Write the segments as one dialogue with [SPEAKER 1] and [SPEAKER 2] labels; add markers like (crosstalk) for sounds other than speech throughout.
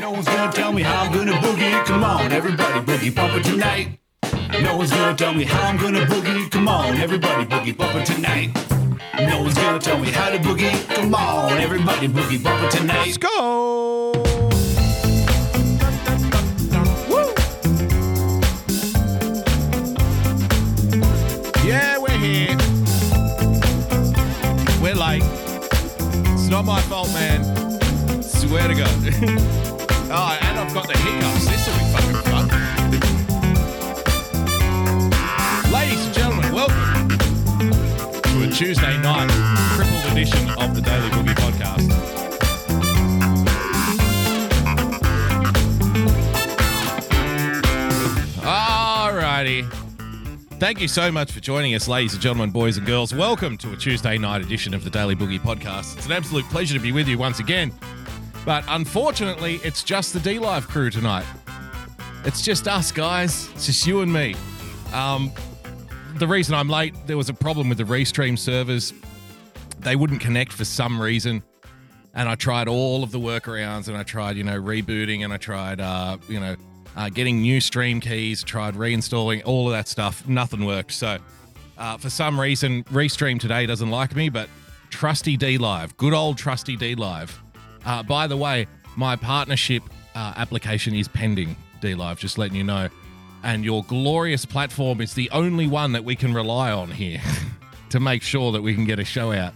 [SPEAKER 1] No one's gonna tell me how I'm gonna boogie. Come on, everybody, boogie bumper tonight. No one's gonna tell me how I'm gonna boogie. Come on, everybody, boogie bumper tonight. No one's gonna tell me how to boogie. Come on, everybody, boogie bumper tonight.
[SPEAKER 2] Let's go. Woo. Yeah, we're here. We're late. It's not my fault, man. Swear to God. (laughs) oh, and I've got the hiccups. This will be fucking fun. Ladies and gentlemen, welcome to a Tuesday night crippled edition of the Daily Boogie Podcast. Alrighty. Thank you so much for joining us, ladies and gentlemen, boys and girls. Welcome to a Tuesday night edition of the Daily Boogie Podcast. It's an absolute pleasure to be with you once again. But unfortunately, it's just the D Live crew tonight. It's just us, guys. It's just you and me. Um, the reason I'm late, there was a problem with the Restream servers. They wouldn't connect for some reason. And I tried all of the workarounds and I tried, you know, rebooting and I tried, uh, you know, uh, getting new stream keys, tried reinstalling all of that stuff. Nothing worked. So uh, for some reason, Restream today doesn't like me, but Trusty D Live, good old Trusty D Live. Uh, by the way, my partnership uh, application is pending, D Live, just letting you know. And your glorious platform is the only one that we can rely on here (laughs) to make sure that we can get a show out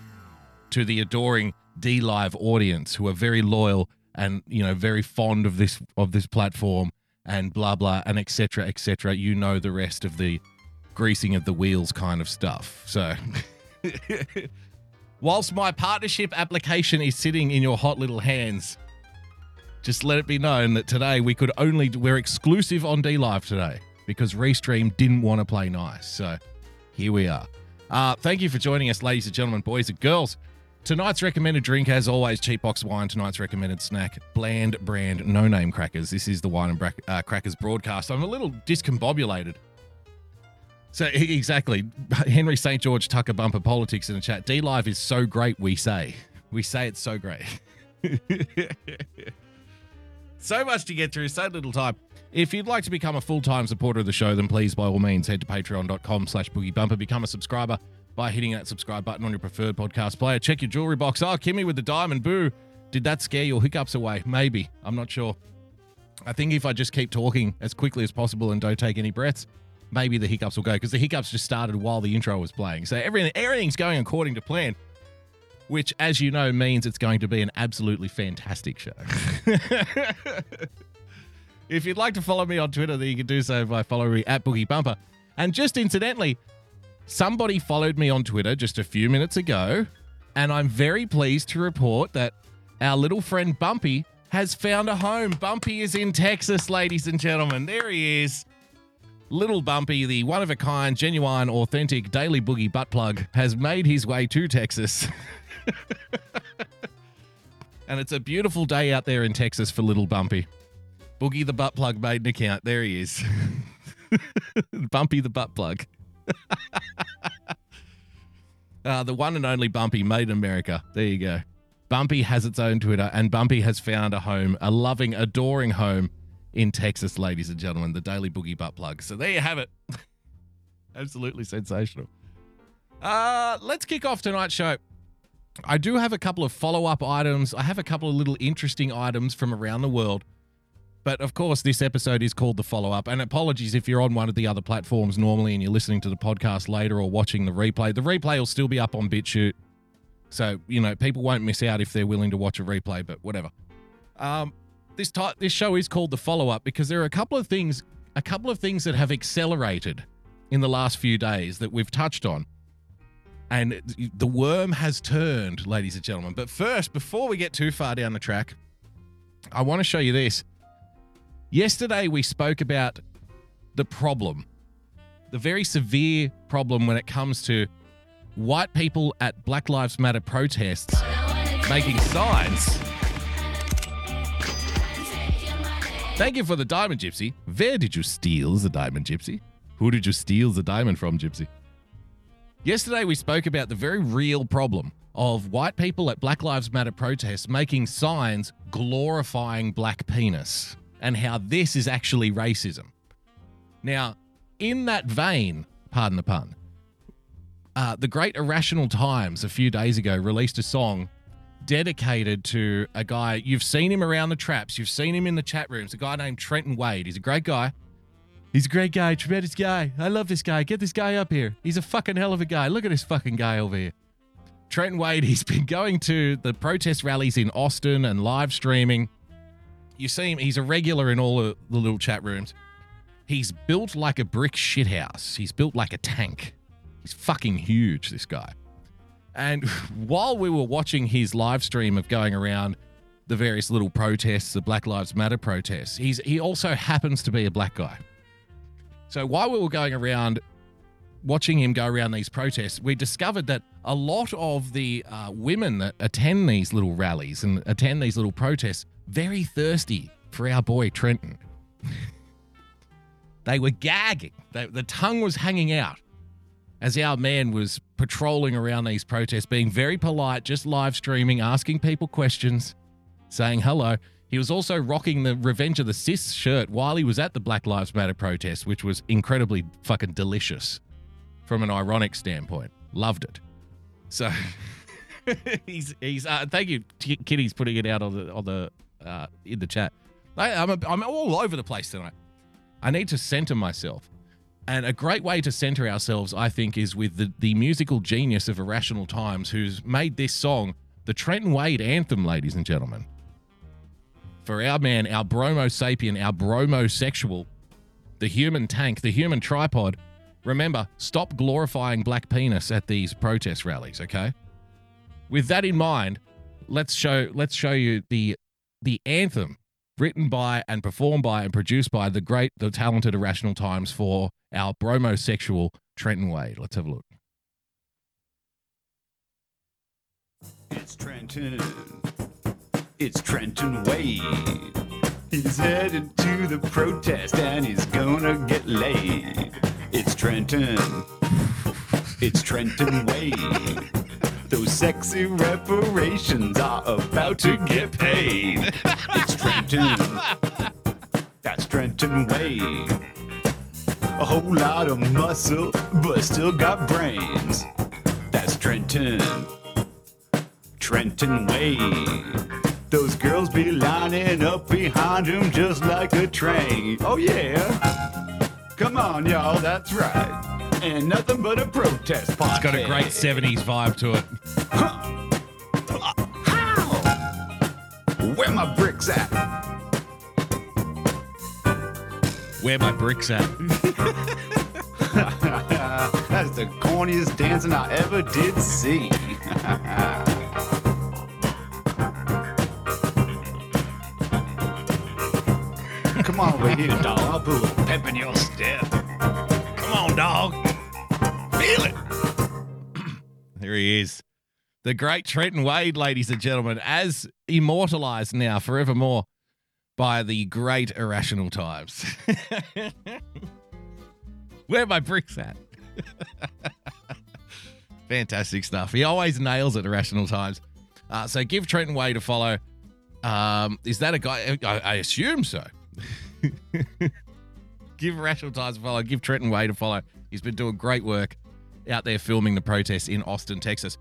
[SPEAKER 2] to the adoring D Live audience who are very loyal and you know very fond of this of this platform and blah blah and etc etc. You know the rest of the greasing of the wheels kind of stuff. So. (laughs) Whilst my partnership application is sitting in your hot little hands, just let it be known that today we could only we're exclusive on D Live today because Restream didn't want to play nice. So here we are. Uh, thank you for joining us, ladies and gentlemen, boys and girls. Tonight's recommended drink, as always, cheap box wine. Tonight's recommended snack, bland brand, no name crackers. This is the wine and bra- uh, crackers broadcast. I'm a little discombobulated. So exactly, Henry St. George Tucker bumper politics in the chat. D Live is so great, we say. We say it's so great. (laughs) so much to get through, so little time. If you'd like to become a full-time supporter of the show, then please, by all means, head to patreon.com slash boogiebumper. Become a subscriber by hitting that subscribe button on your preferred podcast player. Check your jewelry box. Oh, Kimmy with the diamond. Boo. Did that scare your hiccups away? Maybe. I'm not sure. I think if I just keep talking as quickly as possible and don't take any breaths, maybe the hiccups will go because the hiccups just started while the intro was playing. So everything everything's going according to plan, which, as you know, means it's going to be an absolutely fantastic show. (laughs) if you'd like to follow me on Twitter, then you can do so by following me at Boogie Bumper. And just incidentally, somebody followed me on Twitter just a few minutes ago, and I'm very pleased to report that our little friend Bumpy has found a home. Bumpy is in Texas, ladies and gentlemen. There he is. Little Bumpy, the one of a kind, genuine, authentic daily boogie butt plug, has made his way to Texas. (laughs) and it's a beautiful day out there in Texas for little Bumpy. Boogie the butt plug made an account. There he is. (laughs) Bumpy the butt plug. (laughs) uh, the one and only Bumpy made in America. There you go. Bumpy has its own Twitter, and Bumpy has found a home, a loving, adoring home in Texas, ladies and gentlemen, the Daily Boogie Butt Plug. So there you have it. (laughs) Absolutely sensational. Uh, let's kick off tonight's show. I do have a couple of follow up items. I have a couple of little interesting items from around the world. But of course, this episode is called The Follow Up. And apologies if you're on one of the other platforms normally and you're listening to the podcast later or watching the replay. The replay will still be up on BitChute. So, you know, people won't miss out if they're willing to watch a replay, but whatever. Um, this this show is called The Follow Up because there are a couple of things, a couple of things that have accelerated in the last few days that we've touched on. And the worm has turned, ladies and gentlemen. But first, before we get too far down the track, I want to show you this. Yesterday, we spoke about the problem, the very severe problem when it comes to white people at Black Lives Matter protests making signs. Thank you for the diamond, Gypsy. Where did you steal the diamond, Gypsy? Who did you steal the diamond from, Gypsy? Yesterday, we spoke about the very real problem of white people at Black Lives Matter protests making signs glorifying black penis and how this is actually racism. Now, in that vein, pardon the pun, uh, the Great Irrational Times a few days ago released a song dedicated to a guy. You've seen him around the traps, you've seen him in the chat rooms, a guy named Trenton Wade. He's a great guy. He's a great guy, tremendous guy. I love this guy. Get this guy up here. He's a fucking hell of a guy. Look at this fucking guy over here. Trenton Wade, (laughs) he's been going to the protest rallies in Austin and live streaming. You see him, he's a regular in all the little chat rooms. He's built like a brick shithouse. He's built like a tank. He's fucking huge, this guy. And (laughs) while we were watching his live stream of going around the various little protests, the Black Lives Matter protests, he's he also happens to be a black guy. So while we were going around watching him go around these protests, we discovered that a lot of the uh, women that attend these little rallies and attend these little protests very thirsty for our boy Trenton. (laughs) they were gagging. They, the tongue was hanging out as our man was patrolling around these protests, being very polite, just live streaming, asking people questions, saying hello. He was also rocking the Revenge of the Cis shirt while he was at the Black Lives Matter protest, which was incredibly fucking delicious from an ironic standpoint. Loved it. So (laughs) he's he's uh, thank you, Kitty's putting it out on the on the uh, in the chat. I, I'm I'm all over the place tonight. I need to center myself. And a great way to center ourselves, I think, is with the, the musical genius of Irrational Times, who's made this song the Trenton Wade anthem, ladies and gentlemen. For our man, our bromo sapien, our bromosexual, the human tank, the human tripod. Remember, stop glorifying black penis at these protest rallies, okay? With that in mind, let's show let's show you the the anthem written by and performed by and produced by the great, the talented Irrational Times for our bromosexual Trenton Wade. Let's have a look.
[SPEAKER 1] It's Trenton. It's Trenton Wade. He's headed to the protest and he's gonna get laid. It's Trenton. It's Trenton Wade. Those sexy reparations are about to get paid. It's Trenton. That's Trenton Wade. A whole lot of muscle, but still got brains. That's Trenton. Trenton Wade. Those girls be lining up behind him just like a train. Oh, yeah. Come on, y'all, that's right. And nothing but a protest podcast.
[SPEAKER 2] It's got a great 70s vibe to it.
[SPEAKER 1] How? Where my bricks at?
[SPEAKER 2] Where my bricks at? (laughs)
[SPEAKER 1] That's the corniest dancing I ever did see. (laughs) Come on over here, dog. I'll put a pep in your step.
[SPEAKER 2] Come on, dog.
[SPEAKER 1] Feel it. (clears throat)
[SPEAKER 2] There he is. The great Trenton Wade, ladies and gentlemen, as immortalized now forevermore by the great Irrational Times. (laughs) Where are my bricks at? (laughs) Fantastic stuff. He always nails it, Irrational Times. Uh, so give Trenton Wade a follow. Um, is that a guy? I, I assume so. (laughs) give Irrational Times a follow. Give Trenton Wade a follow. He's been doing great work out there filming the protests in Austin, Texas.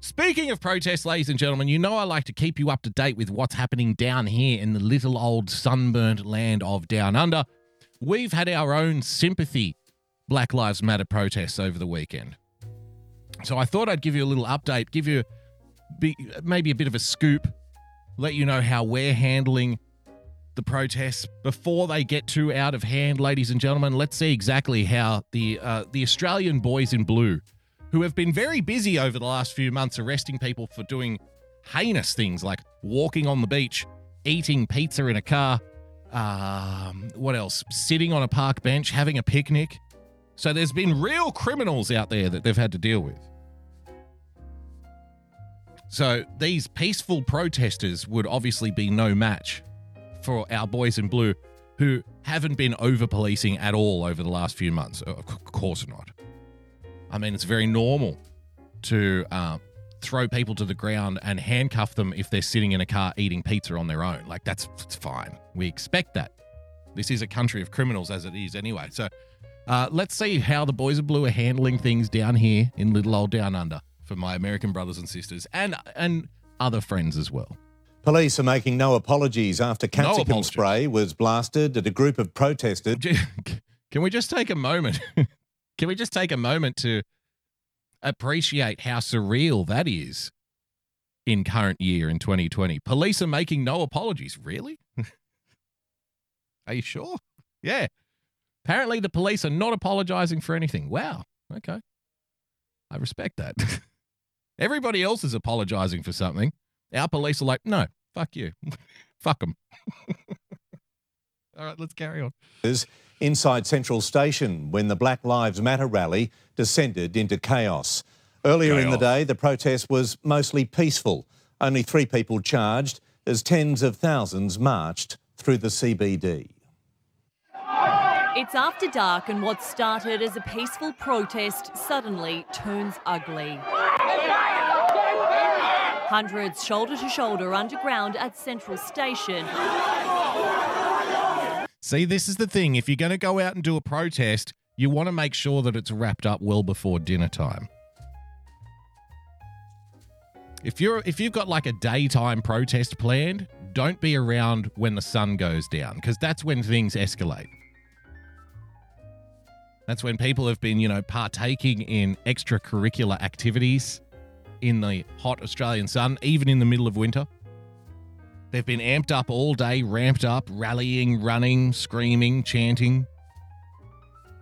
[SPEAKER 2] Speaking of protests, ladies and gentlemen, you know I like to keep you up to date with what's happening down here in the little old sunburnt land of Down Under. We've had our own sympathy Black Lives Matter protests over the weekend. So I thought I'd give you a little update, give you maybe a bit of a scoop, let you know how we're handling the protests before they get too out of hand, ladies and gentlemen. Let's see exactly how the uh, the Australian boys in blue, who have been very busy over the last few months arresting people for doing heinous things like walking on the beach, eating pizza in a car, um, what else? Sitting on a park bench, having a picnic. So there's been real criminals out there that they've had to deal with. So these peaceful protesters would obviously be no match for our boys in blue who haven't been over policing at all over the last few months. Of course not. I mean, it's very normal to uh, throw people to the ground and handcuff them if they're sitting in a car eating pizza on their own. Like that's, that's fine. We expect that. This is a country of criminals as it is anyway. So uh, let's see how the boys of blue are handling things down here in little old down under for my American brothers and sisters and and other friends as well.
[SPEAKER 3] Police are making no apologies after capsicum
[SPEAKER 2] apologies.
[SPEAKER 3] spray was blasted at a group of protesters. (laughs)
[SPEAKER 2] Can we just take a moment? (laughs) Can we just take a moment to appreciate how surreal that is in current year in 2020? Police are making no apologies. Really? (laughs) are you sure? Yeah. Apparently, the police are not apologizing for anything. Wow. Okay. I respect that. Everybody else is apologizing for something. Our police are like, no, fuck you. fuck them. All right, let's carry on.
[SPEAKER 3] inside Central Station when the Black Lives Matter rally descended into chaos. Earlier in the day, the protest was mostly peaceful. Only three people charged as tens of thousands marched through the CBD.
[SPEAKER 4] It's after dark, and what started as a peaceful protest suddenly turns ugly. Hundreds shoulder to shoulder underground at Central Station.
[SPEAKER 2] See, this is the thing. If you're going to go out and do a protest, you want to make sure that it's wrapped up well before dinner time. If you're if you've got like a daytime protest planned, don't be around when the sun goes down because that's when things escalate. That's when people have been, you know, partaking in extracurricular activities in the hot Australian sun, even in the middle of winter. They've been amped up all day, ramped up, rallying, running, screaming, chanting.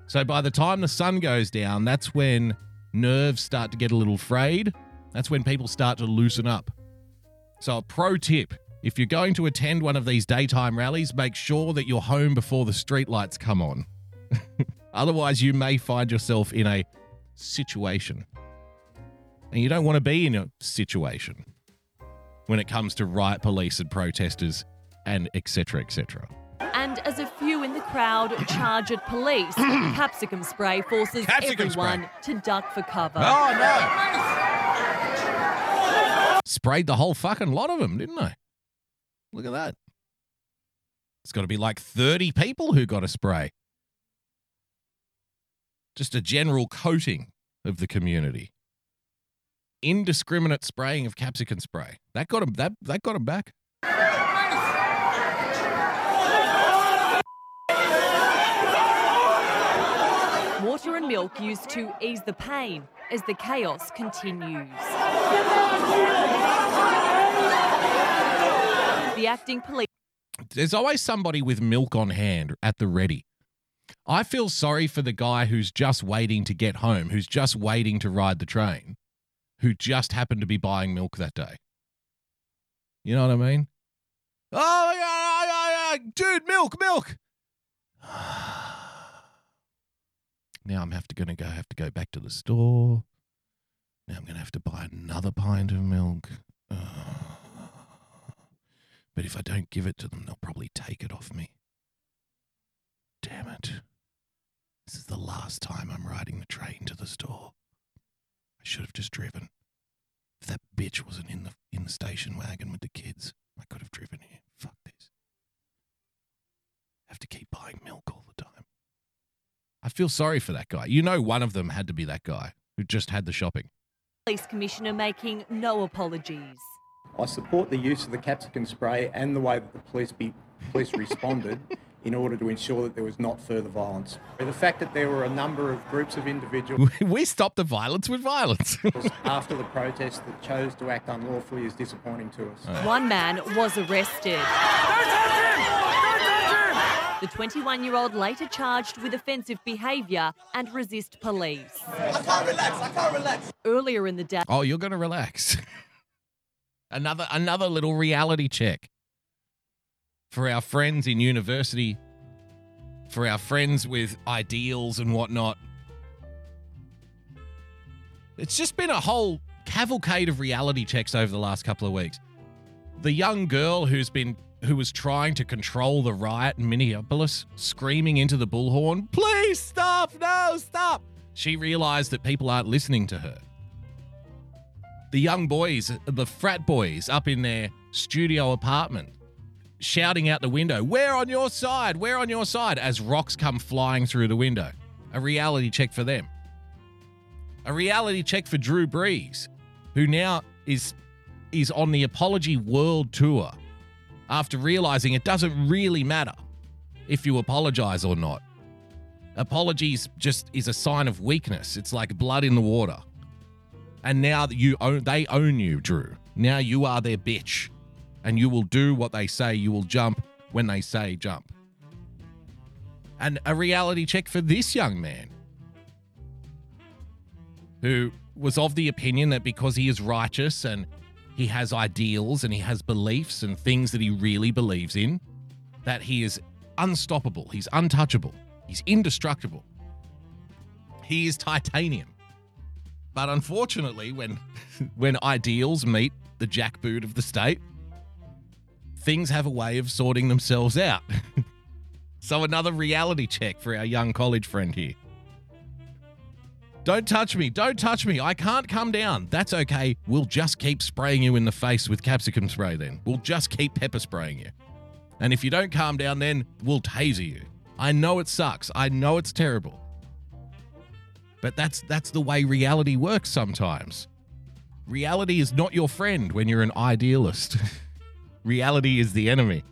[SPEAKER 2] So by the time the sun goes down, that's when nerves start to get a little frayed. That's when people start to loosen up. So, a pro tip if you're going to attend one of these daytime rallies, make sure that you're home before the streetlights come on. (laughs) Otherwise, you may find yourself in a situation. And you don't want to be in a situation when it comes to riot police and protesters and etc etc.
[SPEAKER 4] And as a few in the crowd charge at police, (clears throat) capsicum spray forces
[SPEAKER 2] Capsicum
[SPEAKER 4] everyone
[SPEAKER 2] spray.
[SPEAKER 4] to duck for cover.
[SPEAKER 2] Oh no! Sprayed the whole fucking lot of them, didn't I? Look at that. It's got to be like 30 people who got a spray. Just a general coating of the community. Indiscriminate spraying of capsicum spray. That got him that that got him back.
[SPEAKER 4] Water and milk used to ease the pain as the chaos continues. The acting police
[SPEAKER 2] there's always somebody with milk on hand at the ready. I feel sorry for the guy who's just waiting to get home, who's just waiting to ride the train, who just happened to be buying milk that day. You know what I mean? Oh, yeah, yeah, yeah, dude, milk, milk. (sighs) now I'm have to gonna go have to go back to the store. Now I'm gonna have to buy another pint of milk. (sighs) But if I don't give it to them, they'll probably take it off me. Damn it. This is the last time I'm riding the train to the store. I should have just driven. If that bitch wasn't in the in the station wagon with the kids, I could have driven here. Fuck this. have to keep buying milk all the time. I feel sorry for that guy. You know one of them had to be that guy who just had the shopping.
[SPEAKER 4] Police Commissioner making no apologies.
[SPEAKER 5] I support the use of the capsicum spray and the way that the police be, police responded (laughs) in order to ensure that there was not further violence. The fact that there were a number of groups of individuals (laughs)
[SPEAKER 2] we stopped the violence with violence. (laughs)
[SPEAKER 5] after the protest that chose to act unlawfully is disappointing to us.
[SPEAKER 4] One man was arrested. The 21 year old later charged with offensive behaviour and resist police. I can't relax, I can't relax. Earlier in the day,
[SPEAKER 2] Oh, you're going to relax. (laughs) another another little reality check for our friends in university, for our friends with ideals and whatnot. It's just been a whole cavalcade of reality checks over the last couple of weeks. The young girl who's been who was trying to control the riot in Minneapolis, screaming into the bullhorn, "Please stop! No, stop!" She realized that people aren't listening to her. the young boys, the frat boys up in their studio apartment, shouting out the window, We're on your side, we're on your side, as rocks come flying through the window. A reality check for them. A reality check for Drew Brees, who now is is on the Apology World Tour after realizing it doesn't really matter if you apologize or not. Apologies just is a sign of weakness. It's like blood in the water. And now that you own they own you, Drew. Now you are their bitch. And you will do what they say. You will jump when they say jump. And a reality check for this young man who was of the opinion that because he is righteous and he has ideals and he has beliefs and things that he really believes in, that he is unstoppable, he's untouchable, he's indestructible. He is titanium. But unfortunately, when (laughs) when ideals meet the jackboot of the state, things have a way of sorting themselves out. (laughs) so another reality check for our young college friend here. Don't touch me. Don't touch me. I can't come down. That's okay. We'll just keep spraying you in the face with capsicum spray then. We'll just keep pepper spraying you. And if you don't calm down, then we'll taser you. I know it sucks. I know it's terrible. But that's that's the way reality works sometimes. Reality is not your friend when you're an idealist. (laughs) reality is the enemy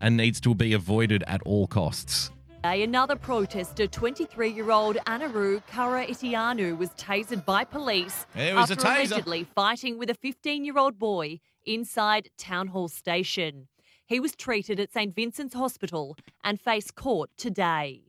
[SPEAKER 2] and needs to be avoided at all costs.
[SPEAKER 4] Another protester, 23 year old Anaru Kara Itianu, was tasered by police
[SPEAKER 2] It was a
[SPEAKER 4] after allegedly fighting with a 15 year old boy inside Town Hall Station. He was treated at St Vincent's Hospital and faced court today.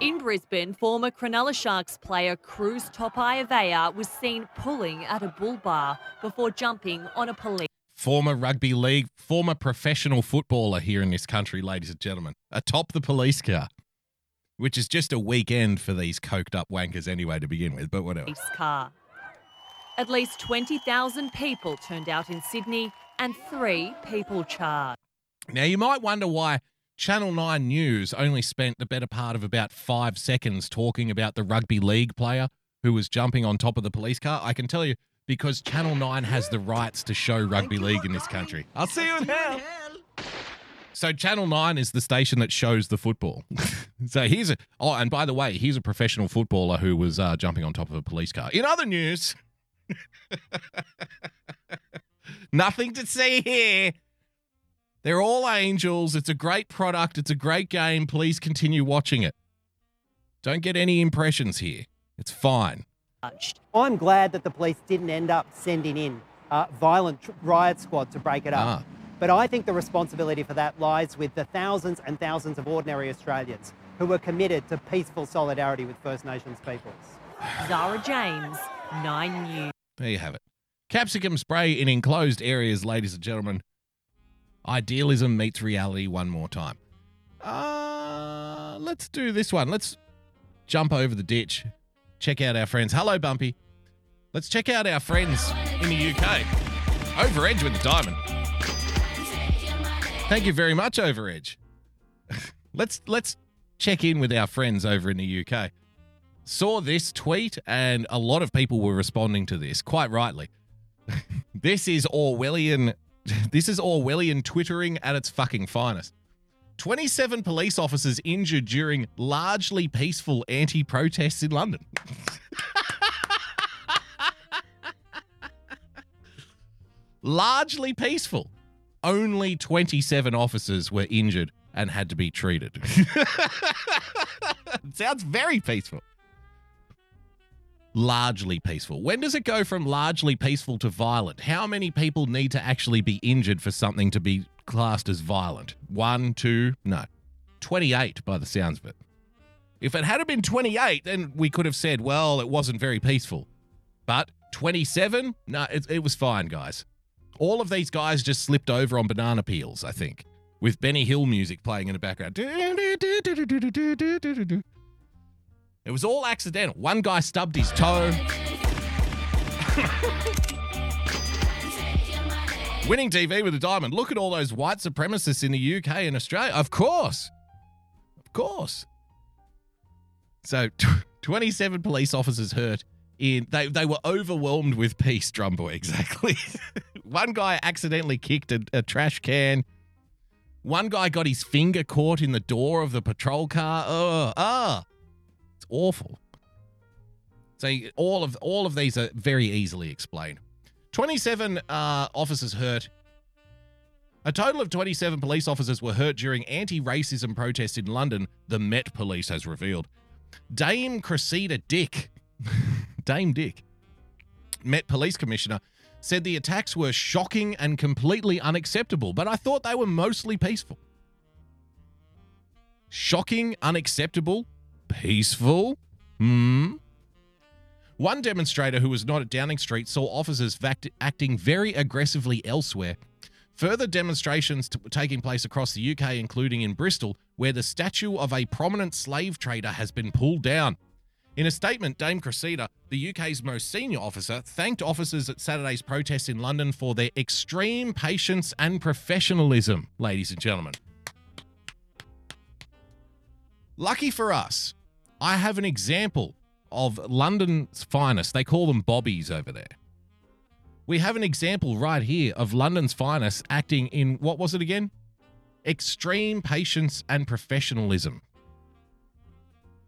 [SPEAKER 4] In Brisbane, former Cronulla Sharks player Cruz Topai was seen pulling at a bull bar before jumping on a police.
[SPEAKER 2] Former rugby league, former professional footballer here in this country, ladies and gentlemen, atop the police car, which is just a weekend for these coked up wankers anyway to begin with, but whatever.
[SPEAKER 4] police car. At least 20,000 people turned out in Sydney and three people charged.
[SPEAKER 2] Now, you might wonder why Channel 9 News only spent the better part of about five seconds talking about the rugby league player who was jumping on top of the police car. I can tell you because Channel 9 has the rights to show rugby league in this country. I'll see you in hell. So Channel 9 is the station that shows the football. (laughs) so he's a Oh, and by the way, he's a professional footballer who was uh, jumping on top of a police car. In other news, (laughs) nothing to see here. They're all angels. It's a great product. It's a great game. Please continue watching it. Don't get any impressions here. It's fine.
[SPEAKER 6] I'm glad that the police didn't end up sending in a violent riot squad to break it up.
[SPEAKER 2] Ah.
[SPEAKER 6] But I think the responsibility for that lies with the thousands and thousands of ordinary Australians who were committed to peaceful solidarity with First Nations peoples.
[SPEAKER 4] Zara James, 9 News.
[SPEAKER 2] There you have it. Capsicum spray in enclosed areas, ladies and gentlemen. Idealism meets reality one more time. Uh, let's do this one. Let's jump over the ditch. Check out our friends. Hello, Bumpy. Let's check out our friends in the UK. Over Edge with the diamond. Thank you very much, Over Edge. (laughs) let's let's check in with our friends over in the UK. Saw this tweet, and a lot of people were responding to this, quite rightly. (laughs) this is Orwellian. (laughs) This is Orwellian twittering at its fucking finest. 27 police officers injured during largely peaceful anti protests in London. largely peaceful. Only 27 officers were injured and had to be treated. (laughs) Sounds very peaceful. Largely peaceful. When does it go from largely peaceful to violent? How many people need to actually be injured for something to be classed as violent? One, two, no. 28 by the sounds of it. If it had been 28, then we could have said, well, it wasn't very peaceful. But 27? No, it, it was fine, guys. All of these guys just slipped over on banana peels, I think, with Benny Hill music playing in the background. It was all accidental. One guy stubbed his toe. (laughs) Winning TV with a diamond. Look at all those white supremacists in the UK and Australia. Of course. Of course. So, (laughs) 27 police officers hurt in they they were overwhelmed with peace, Drumboy. (laughs) Exactly. One guy accidentally kicked a, a trash can. One guy got his finger caught in the door of the patrol car. Oh, ah, it's awful. So all of all of these are very easily explained. Twenty-seven uh, officers hurt. A total of 27 police officers were hurt during anti racism protests in London, the Met Police has revealed. Dame Cressida Dick, (laughs) Dame Dick, Met Police Commissioner, said the attacks were shocking and completely unacceptable, but I thought they were mostly peaceful. Shocking, unacceptable, peaceful? Hmm? One demonstrator who was not at Downing Street saw officers vact- acting very aggressively elsewhere. Further demonstrations t- taking place across the UK, including in Bristol, where the statue of a prominent slave trader has been pulled down. In a statement, Dame Cressida, the UK's most senior officer, thanked officers at Saturday's protest in London for their extreme patience and professionalism, ladies and gentlemen. Lucky for us, I have an example of London's finest. They call them bobbies over there. We have an example right here of London's finest acting in what was it again? Extreme patience and professionalism.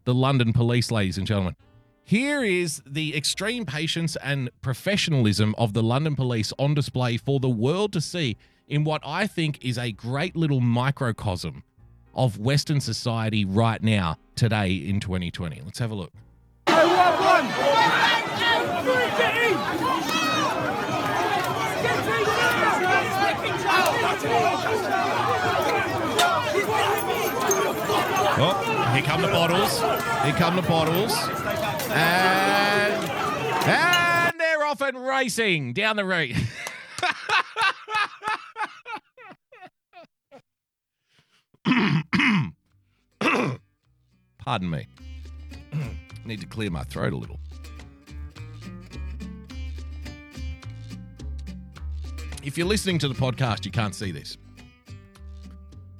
[SPEAKER 2] The London police, ladies and gentlemen. Here is the extreme patience and professionalism of the London police on display for the world to see in what I think is a great little microcosm of Western society right now, today in 2020. Let's have a look. Oh, here come the bottles. Here come the bottles. And, and they're off and racing down the road. (laughs) Pardon me. Need to clear my throat a little. If you're listening to the podcast, you can't see this.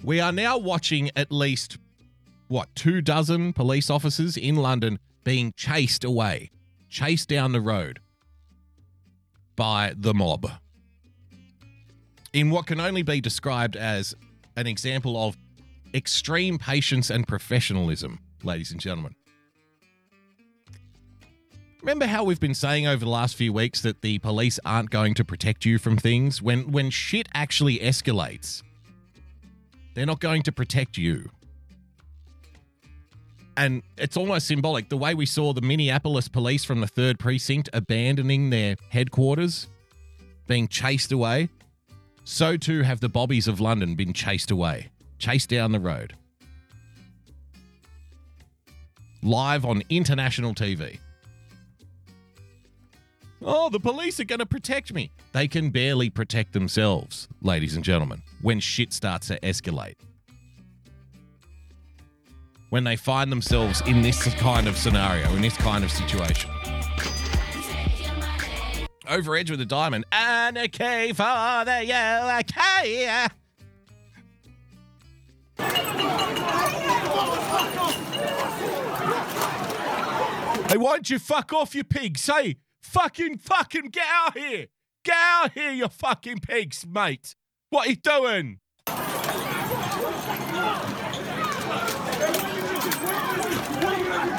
[SPEAKER 2] We are now watching at least, what, two dozen police officers in London being chased away, chased down the road by the mob. In what can only be described as an example of extreme patience and professionalism, ladies and gentlemen. Remember how we've been saying over the last few weeks that the police aren't going to protect you from things? When when shit actually escalates, they're not going to protect you. And it's almost symbolic the way we saw the Minneapolis police from the 3rd precinct abandoning their headquarters, being chased away. So too have the bobbies of London been chased away, chased down the road. Live on international TV. Oh, the police are going to protect me. They can barely protect themselves, ladies and gentlemen, when shit starts to escalate. When they find themselves in this kind of scenario, in this kind of situation. Over Edge with a diamond. And a a K for the yellow K. Hey, why don't you fuck off, you pigs? Hey, fucking, fucking get out here. Get out here, you fucking pigs, mate. What are you doing?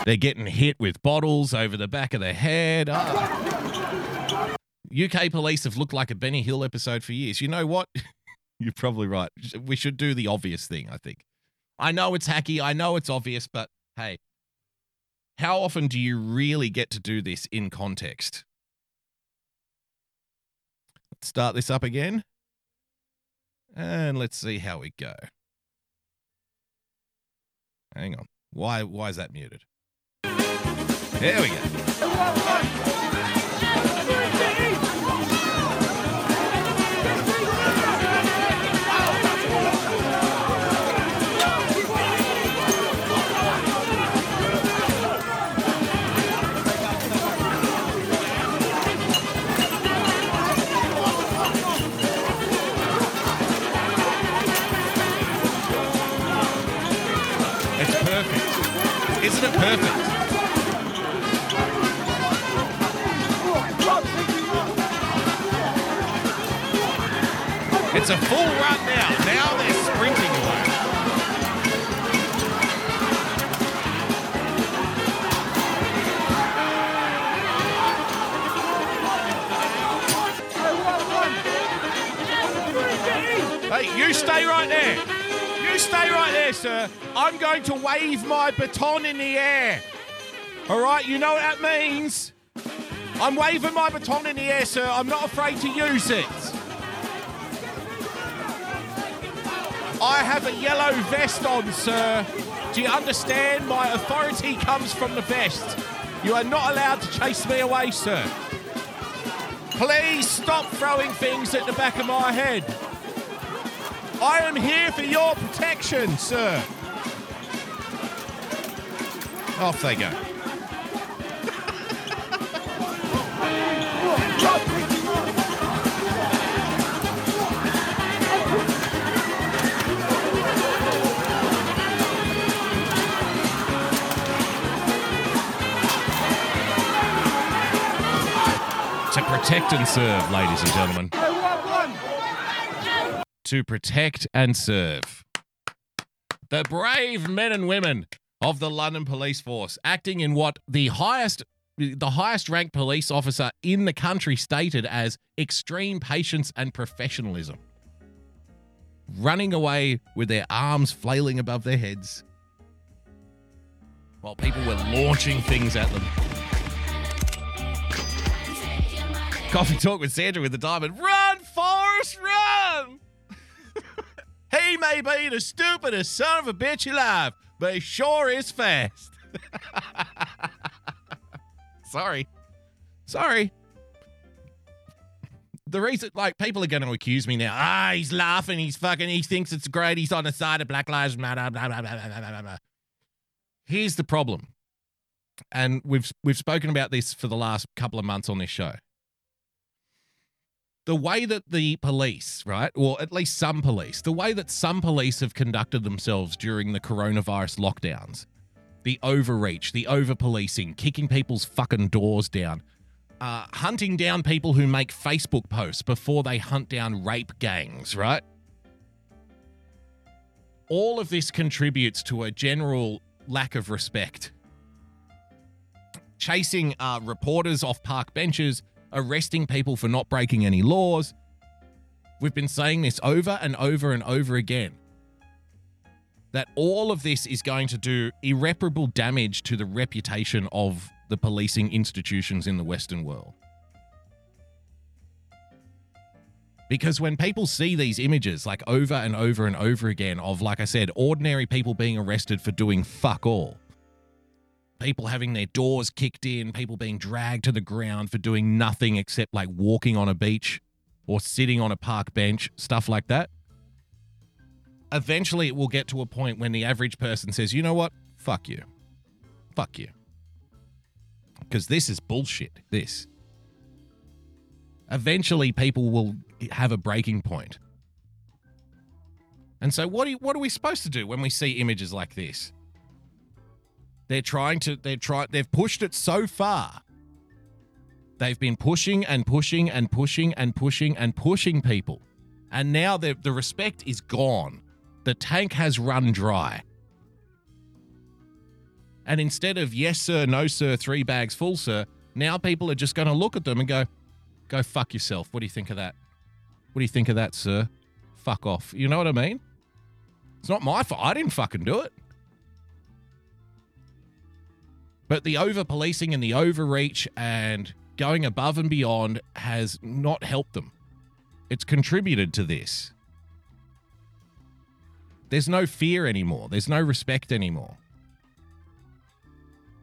[SPEAKER 2] They're getting hit with bottles over the back of the head. Ah. UK police have looked like a Benny Hill episode for years. You know what? (laughs) You're probably right. We should do the obvious thing, I think. I know it's hacky, I know it's obvious, but hey, how often do you really get to do this in context? Let's start this up again. And let's see how we go. Hang on. Why why is that muted? There we go. Perfect. It's a full run now. Now they're sprinting away. Hey, you stay right there. You stay right there, sir. I'm going to wave my baton in the air. All right, you know what that means. I'm waving my baton in the air, sir. I'm not afraid to use it. I have a yellow vest on, sir. Do you understand? My authority comes from the vest. You are not allowed to chase me away, sir. Please stop throwing things at the back of my head. I am here for your protection, sir. Off they go. To protect and serve, ladies and gentlemen. To protect and serve. The brave men and women of the London Police Force acting in what the highest the highest ranked police officer in the country stated as extreme patience and professionalism. Running away with their arms flailing above their heads while people were launching things at them. Coffee Talk with Sandra with the diamond. Run, Forrest, run! (laughs) he may be the stupidest son of a bitch alive, but he sure is fast. (laughs) Sorry. Sorry. The reason, like, people are going to accuse me now. Ah, he's laughing. He's fucking, he thinks it's great. He's on the side of Black Lives Matter. Blah, blah, blah, blah, blah, blah. Here's the problem. And we've we've spoken about this for the last couple of months on this show the way that the police, right, or at least some police, the way that some police have conducted themselves during the coronavirus lockdowns, the overreach, the over policing, kicking people's fucking doors down, uh, hunting down people who make Facebook posts before they hunt down rape gangs, right? All of this contributes to a general lack of respect. Chasing uh, reporters off park benches, arresting people for not breaking any laws. We've been saying this over and over and over again that all of this is going to do irreparable damage to the reputation of the policing institutions in the Western world. Because when people see these images, like over and over and over again, of, like I said, ordinary people being arrested for doing fuck all, people having their doors kicked in, people being dragged to the ground for doing nothing except like walking on a beach or sitting on a park bench, stuff like that. Eventually, it will get to a point when the average person says, you know what? Fuck you. Fuck you. Because this is bullshit. This. Eventually, people will have a breaking point. And so, what, do you, what are we supposed to do when we see images like this? They're trying to they're try they've pushed it so far. They've been pushing and pushing and pushing and pushing and pushing people. And now the the respect is gone. The tank has run dry. And instead of yes sir, no sir, three bags full sir, now people are just going to look at them and go go fuck yourself. What do you think of that? What do you think of that, sir? Fuck off. You know what I mean? It's not my fault. I didn't fucking do it. But the over policing and the overreach and going above and beyond has not helped them. It's contributed to this. There's no fear anymore, there's no respect anymore.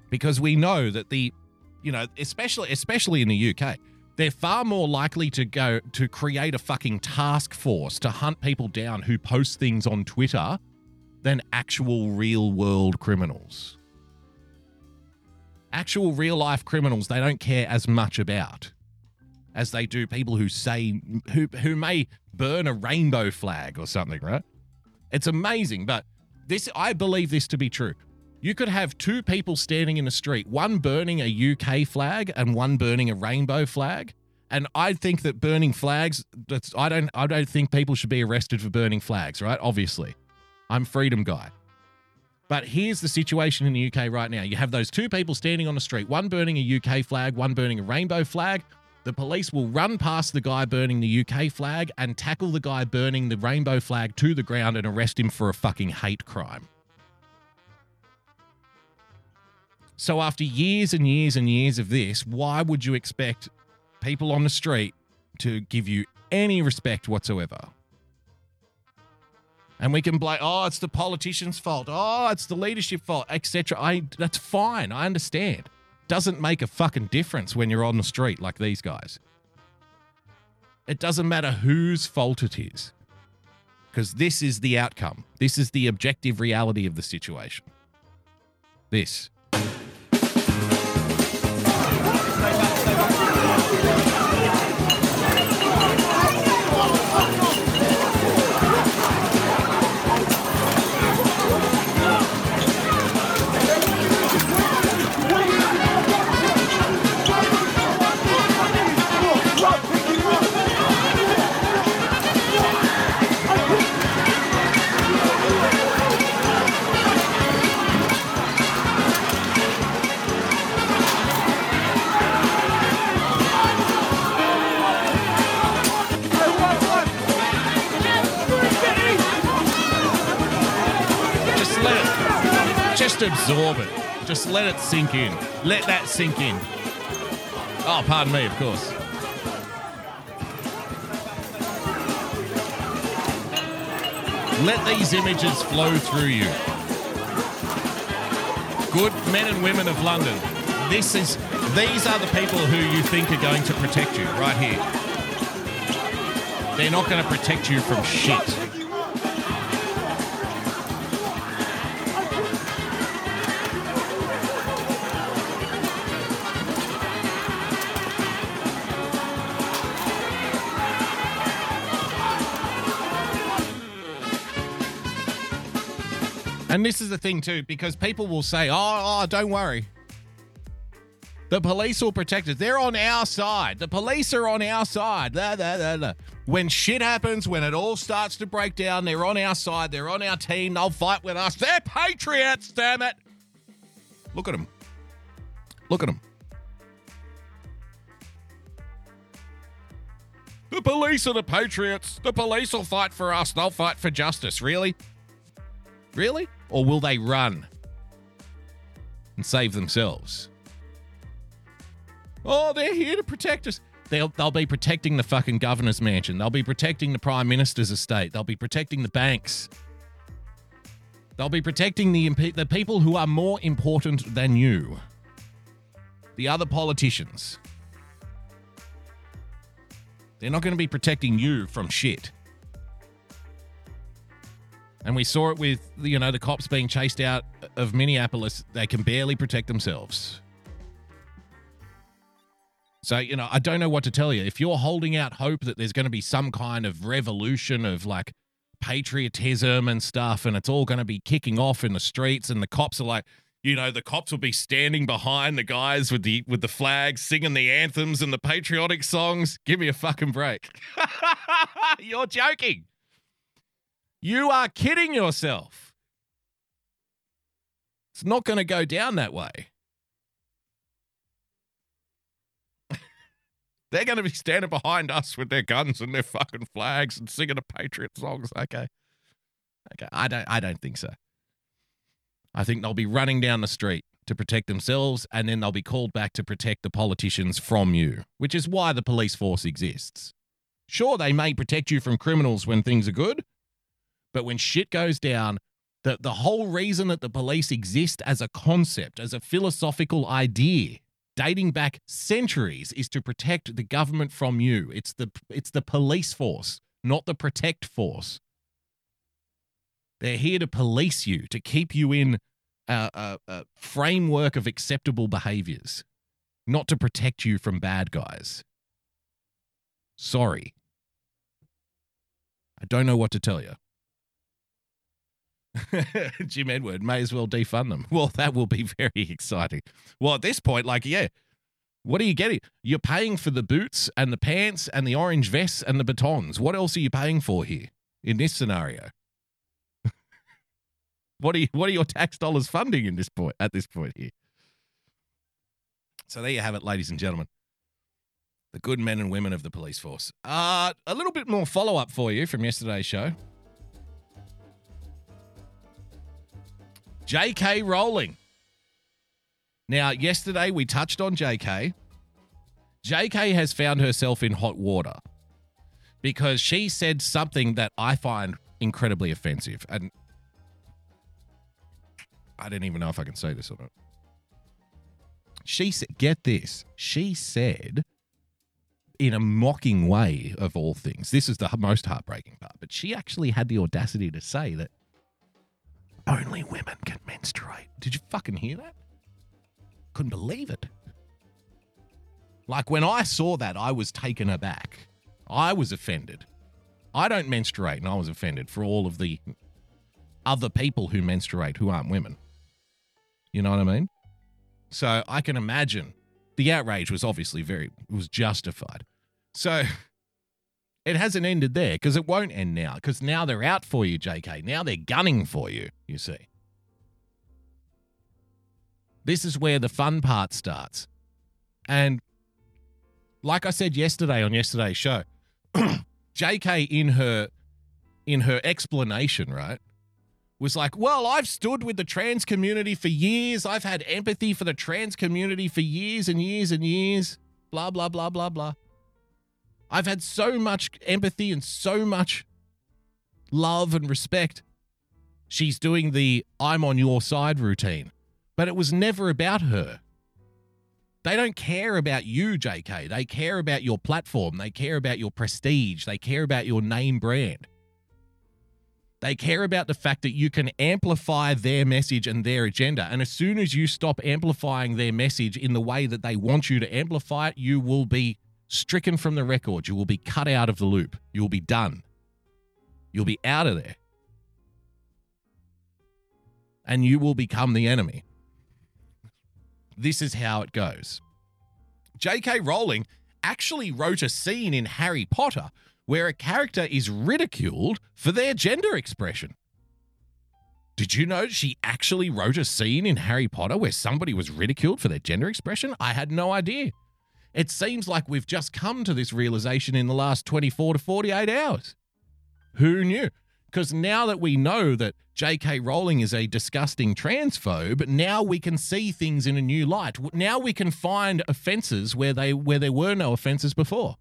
[SPEAKER 2] Because we know that the, you know, especially especially in the UK, they're far more likely to go to create a fucking task force to hunt people down who post things on Twitter than actual real world criminals actual real life criminals they don't care as much about as they do people who say who who may burn a rainbow flag or something, right? It's amazing, but this I believe this to be true. You could have two people standing in a street, one burning a UK flag and one burning a rainbow flag, And I think that burning flags, that's I don't I don't think people should be arrested for burning flags, right? Obviously. I'm freedom guy. But here's the situation in the UK right now. You have those two people standing on the street, one burning a UK flag, one burning a rainbow flag. The police will run past the guy burning the UK flag and tackle the guy burning the rainbow flag to the ground and arrest him for a fucking hate crime. So, after years and years and years of this, why would you expect people on the street to give you any respect whatsoever? And we can blame, oh, it's the politician's fault. Oh, it's the leadership fault, etc. I that's fine. I understand. Doesn't make a fucking difference when you're on the street like these guys. It doesn't matter whose fault it is. Because this is the outcome. This is the objective reality of the situation. This. Just absorb it. Just let it sink in. Let that sink in. Oh, pardon me, of course. Let these images flow through you. Good men and women of London. This is these are the people who you think are going to protect you right here. They're not going to protect you from shit. And this is the thing too, because people will say, "Oh, oh, don't worry, the police will protect us. They're on our side. The police are on our side." Da, da, da, da. When shit happens, when it all starts to break down, they're on our side. They're on our team. They'll fight with us. They're patriots. Damn it! Look at them. Look at them. The police are the patriots. The police will fight for us. They'll fight for justice. Really? Really? Or will they run and save themselves? Oh, they're here to protect us. They'll, they'll be protecting the fucking governor's mansion. They'll be protecting the prime minister's estate. They'll be protecting the banks. They'll be protecting the, the people who are more important than you. The other politicians. They're not going to be protecting you from shit. And we saw it with, you know, the cops being chased out of Minneapolis. They can barely protect themselves. So, you know, I don't know what to tell you. If you're holding out hope that there's going to be some kind of revolution of like patriotism and stuff, and it's all going to be kicking off in the streets, and the cops are like, you know, the cops will be standing behind the guys with the with the flags, singing the anthems and the patriotic songs. Give me a fucking break. (laughs) you're joking. You are kidding yourself. It's not going to go down that way. (laughs) They're going to be standing behind us with their guns and their fucking flags and singing the patriot songs. Okay. Okay. I don't I don't think so. I think they'll be running down the street to protect themselves and then they'll be called back to protect the politicians from you, which is why the police force exists. Sure, they may protect you from criminals when things are good, but when shit goes down, the, the whole reason that the police exist as a concept, as a philosophical idea, dating back centuries, is to protect the government from you. It's the it's the police force, not the protect force. They're here to police you, to keep you in a, a, a framework of acceptable behaviors, not to protect you from bad guys. Sorry. I don't know what to tell you. (laughs) Jim Edward may as well defund them. (laughs) Well, that will be very exciting. Well, at this point, like, yeah, What are you getting? You're paying for the boots and the pants and the orange vests and the batons. What else are you paying for here in this scenario? (laughs) what are you, what are your tax dollars funding in this point at this point here? So there you have it, ladies and gentlemen. The good men and women of the police force. Uh, a little bit more follow up for you from yesterday's show. J.K. Rowling. Now, yesterday we touched on JK. JK has found herself in hot water because she said something that I find incredibly offensive. And I don't even know if I can say this or not. She said, get this. She said, in a mocking way of all things, this is the most heartbreaking part, but she actually had the audacity to say that only women can menstruate. Did you fucking hear that? couldn't believe it. Like when I saw that, I was taken aback. I was offended. I don't menstruate, and I was offended for all of the other people who menstruate who aren't women. You know what I mean? So I can imagine the outrage was obviously very was justified. So it hasn't ended there because it won't end now because now they're out for you, JK. Now they're gunning for you, you see. This is where the fun part starts. And like I said yesterday on yesterday's show, (clears throat) JK in her in her explanation, right? Was like, well, I've stood with the trans community for years. I've had empathy for the trans community for years and years and years. Blah, blah, blah, blah, blah. I've had so much empathy and so much love and respect. She's doing the I'm on your side routine but it was never about her. They don't care about you, JK. They care about your platform. They care about your prestige. They care about your name brand. They care about the fact that you can amplify their message and their agenda. And as soon as you stop amplifying their message in the way that they want you to amplify it, you will be stricken from the record. You will be cut out of the loop. You will be done. You'll be out of there. And you will become the enemy this is how it goes. J.K. Rowling actually wrote a scene in Harry Potter where a character is ridiculed for their gender expression. Did you know she actually wrote a scene in Harry Potter where somebody was ridiculed for their gender expression? I had no idea. It seems like we've just come to this realization in the last 24 to 48 hours. Who knew? Because now that we know that J.K. Rowling is a disgusting transphobe, now we can see things in a new light. Now we can find offences where they where there were no offences before.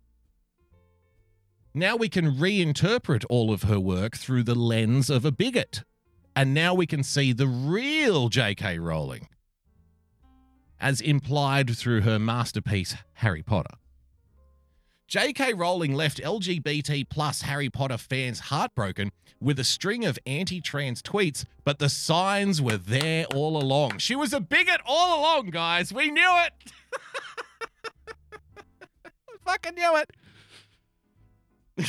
[SPEAKER 2] Now we can reinterpret all of her work through the lens of a bigot. And now we can see the real J.K. Rowling as implied through her masterpiece, Harry Potter. J.K. Rowling left LGBT plus Harry Potter fans heartbroken with a string of anti-trans tweets, but the signs were there all along. She was a bigot all along, guys. We knew it. (laughs) fucking knew it. (laughs)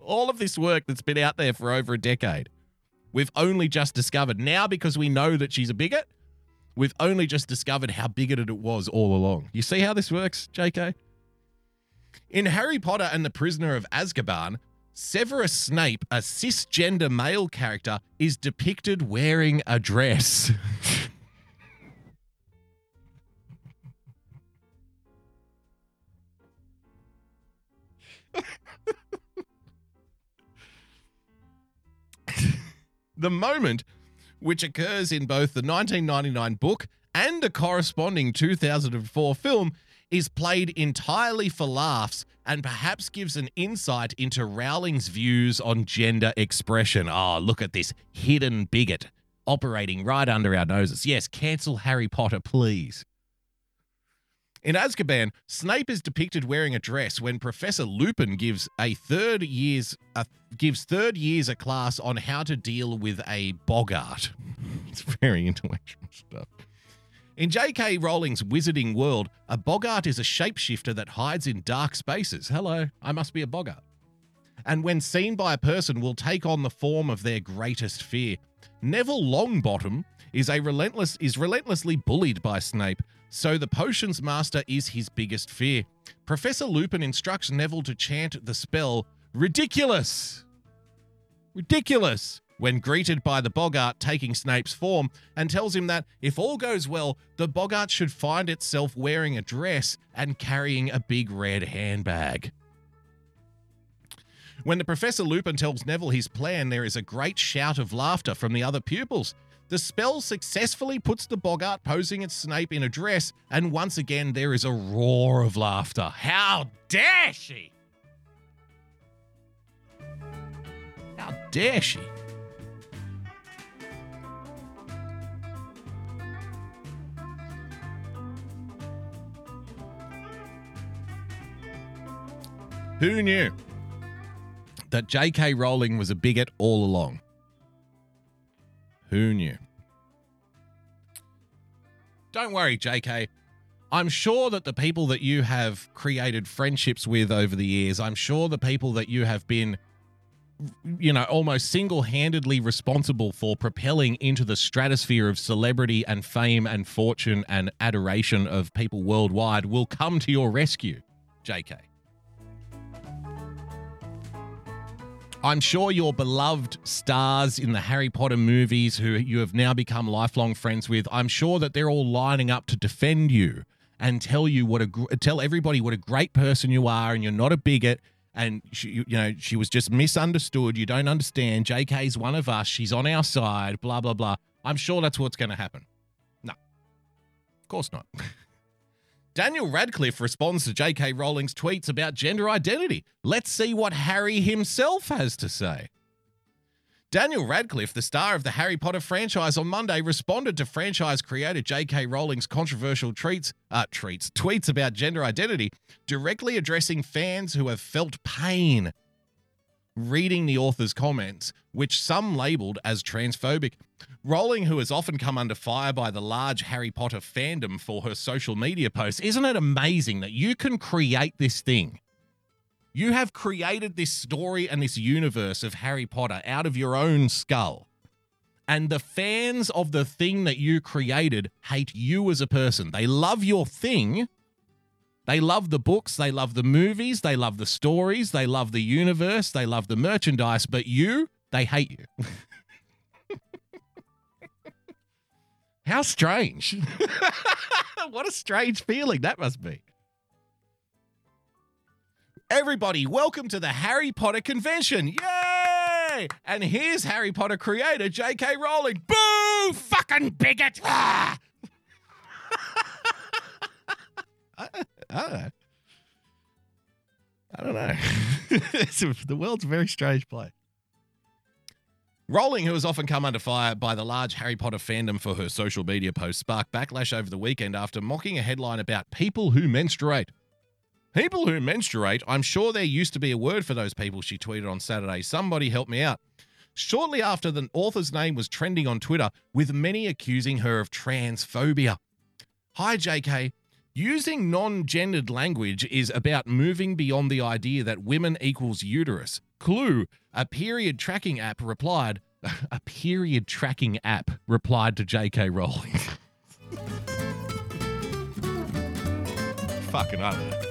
[SPEAKER 2] all of this work that's been out there for over a decade. We've only just discovered now because we know that she's a bigot We've only just discovered how bigoted it was all along. You see how this works, JK? In Harry Potter and the Prisoner of Azkaban, Severus Snape, a cisgender male character, is depicted wearing a dress. (laughs) the moment which occurs in both the 1999 book and a corresponding 2004 film, is played entirely for laughs and perhaps gives an insight into Rowling's views on gender expression. Oh, look at this hidden bigot operating right under our noses. Yes, cancel Harry Potter, please. In Azkaban, Snape is depicted wearing a dress when Professor Lupin gives a third years a, gives third years a class on how to deal with a boggart. (laughs) it's very intellectual stuff. In J.K. Rowling's Wizarding World, a boggart is a shapeshifter that hides in dark spaces. Hello, I must be a boggart. And when seen by a person, will take on the form of their greatest fear. Neville Longbottom is a relentless is relentlessly bullied by Snape, so the potions master is his biggest fear. Professor Lupin instructs Neville to chant the spell ridiculous. Ridiculous. When greeted by the Boggart taking Snape's form and tells him that if all goes well, the Boggart should find itself wearing a dress and carrying a big red handbag. When the Professor Lupin tells Neville his plan, there is a great shout of laughter from the other pupils. The spell successfully puts the Boggart posing as Snape in a dress, and once again there is a roar of laughter. How dare she! How dare she? Who knew that J.K. Rowling was a bigot all along? Who knew? Don't worry, JK. I'm sure that the people that you have created friendships with over the years, I'm sure the people that you have been, you know, almost single handedly responsible for propelling into the stratosphere of celebrity and fame and fortune and adoration of people worldwide will come to your rescue, JK. I'm sure your beloved stars in the Harry Potter movies who you have now become lifelong friends with, I'm sure that they're all lining up to defend you and tell you what a tell everybody what a great person you are and you're not a bigot and she, you know she was just misunderstood, you don't understand. JK's one of us, she's on our side, blah blah blah. I'm sure that's what's going to happen. No. Of course not. (laughs) Daniel Radcliffe responds to J.K. Rowling's tweets about gender identity. Let's see what Harry himself has to say. Daniel Radcliffe, the star of the Harry Potter franchise, on Monday responded to franchise creator J.K. Rowling's controversial treats, uh, treats, tweets about gender identity, directly addressing fans who have felt pain reading the author's comments, which some labeled as transphobic. Rowling, who has often come under fire by the large Harry Potter fandom for her social media posts, isn't it amazing that you can create this thing? You have created this story and this universe of Harry Potter out of your own skull. And the fans of the thing that you created hate you as a person. They love your thing. They love the books, they love the movies, they love the stories, they love the universe, they love the merchandise, but you, they hate you. (laughs) How strange. (laughs) what a strange feeling that must be. Everybody, welcome to the Harry Potter convention. Yay! And here's Harry Potter creator J.K. Rowling. Boo! Fucking bigot! Ah! (laughs) I, I don't know. I don't know. The world's a very strange place. Rowling, who has often come under fire by the large Harry Potter fandom for her social media posts, sparked backlash over the weekend after mocking a headline about people who menstruate. People who menstruate, I'm sure there used to be a word for those people, she tweeted on Saturday. Somebody help me out. Shortly after the author's name was trending on Twitter, with many accusing her of transphobia. Hi, JK. Using non gendered language is about moving beyond the idea that women equals uterus. Clue, a period tracking app replied, (laughs) a period tracking app replied to JK Rowling. (laughs) Fucking I don't know.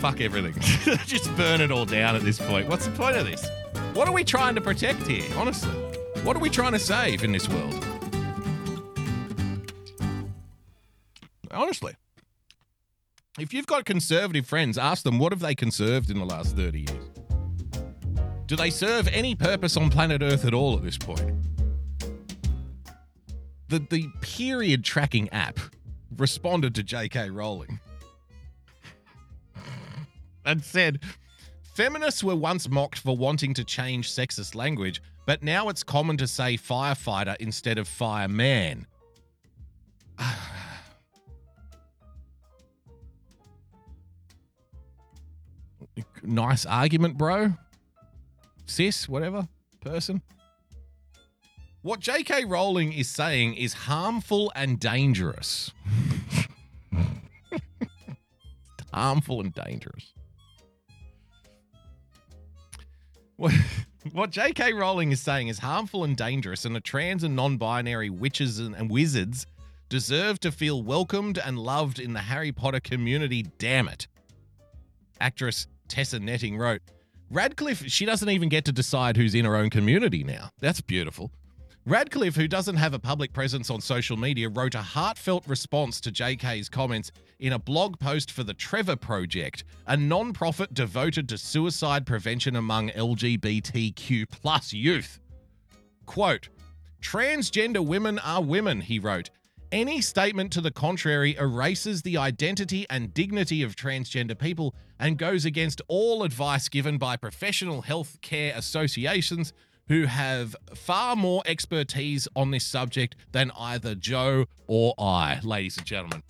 [SPEAKER 2] Fuck everything. (laughs) Just burn it all down at this point. What's the point of this? What are we trying to protect here, honestly? What are we trying to save in this world? Honestly. If you've got conservative friends, ask them what have they conserved in the last 30 years? Do they serve any purpose on planet Earth at all at this point? The the period tracking app responded to J.K. Rowling and said, Feminists were once mocked for wanting to change sexist language, but now it's common to say firefighter instead of fireman. (sighs) nice argument, bro. Sis, whatever, person. What J.K. Rowling is saying is harmful and dangerous. (laughs) harmful and dangerous. What, (laughs) What J.K. Rowling is saying is harmful and dangerous, and the trans and non binary witches and, and wizards deserve to feel welcomed and loved in the Harry Potter community, damn it. Actress Tessa Netting wrote, Radcliffe, she doesn't even get to decide who's in her own community now. That's beautiful. Radcliffe, who doesn't have a public presence on social media, wrote a heartfelt response to JK's comments in a blog post for the Trevor Project, a non-profit devoted to suicide prevention among LGBTQ plus youth. Quote, Transgender women are women, he wrote. Any statement to the contrary erases the identity and dignity of transgender people and goes against all advice given by professional health care associations who have far more expertise on this subject than either Jo or I, ladies and gentlemen.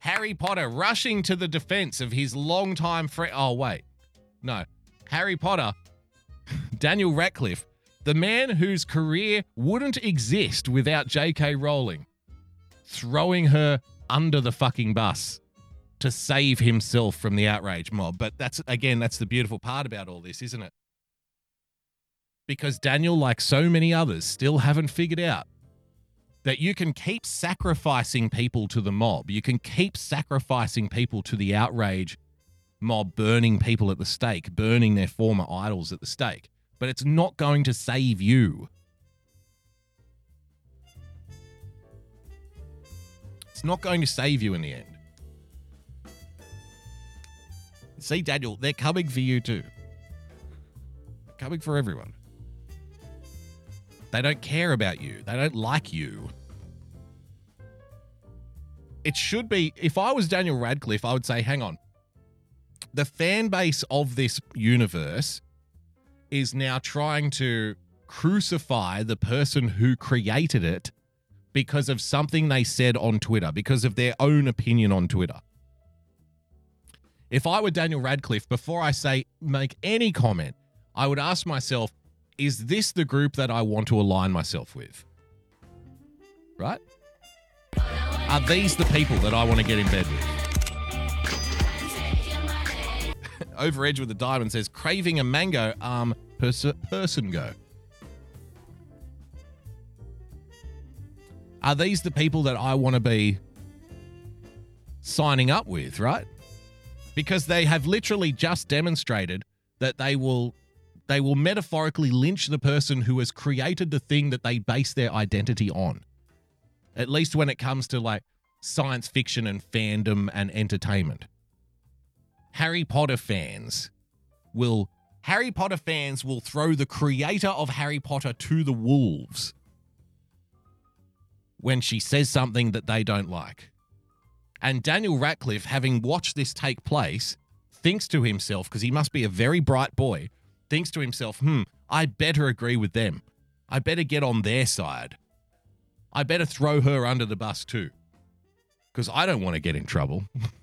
[SPEAKER 2] Harry Potter rushing to the defense of his longtime friend. Oh, wait. No. Harry Potter, (laughs) Daniel Radcliffe, the man whose career wouldn't exist without J.K. Rowling, throwing her under the fucking bus to save himself from the outrage mob. But that's, again, that's the beautiful part about all this, isn't it? because Daniel, like so many others, still haven't figured out that you can keep sacrificing people to the mob. You can keep sacrificing people to the outrage mob, burning people at the stake, burning their former idols at the stake. But it's not going to save you. Not going to save you in the end. See, Daniel, they're coming for you too. Coming for everyone. They don't care about you. They don't like you. It should be, if I was Daniel Radcliffe, I would say, hang on. The fan base of this universe is now trying to crucify the person who created it because of something they said on Twitter, because of their own opinion on Twitter. If I were Daniel Radcliffe, before I say make any comment, I would ask myself, is this the group that I want to align myself with? Right? Are these the people that I want to get in bed with? (laughs) Over Edge with the Diamond says, craving a mango, um, pers- person go. Are these the people that I want to be signing up with, right? Because they have literally just demonstrated that they will they will metaphorically lynch the person who has created the thing that they base their identity on. At least when it comes to like science fiction and fandom and entertainment. Harry Potter fans will Harry Potter fans will throw the creator of Harry Potter to the wolves when she says something that they don't like. And Daniel Radcliffe, having watched this take place, thinks to himself, because he must be a very bright boy, thinks to himself, hmm, I better agree with them. I better get on their side. I better throw her under the bus too. Because I don't want to get in trouble. (laughs)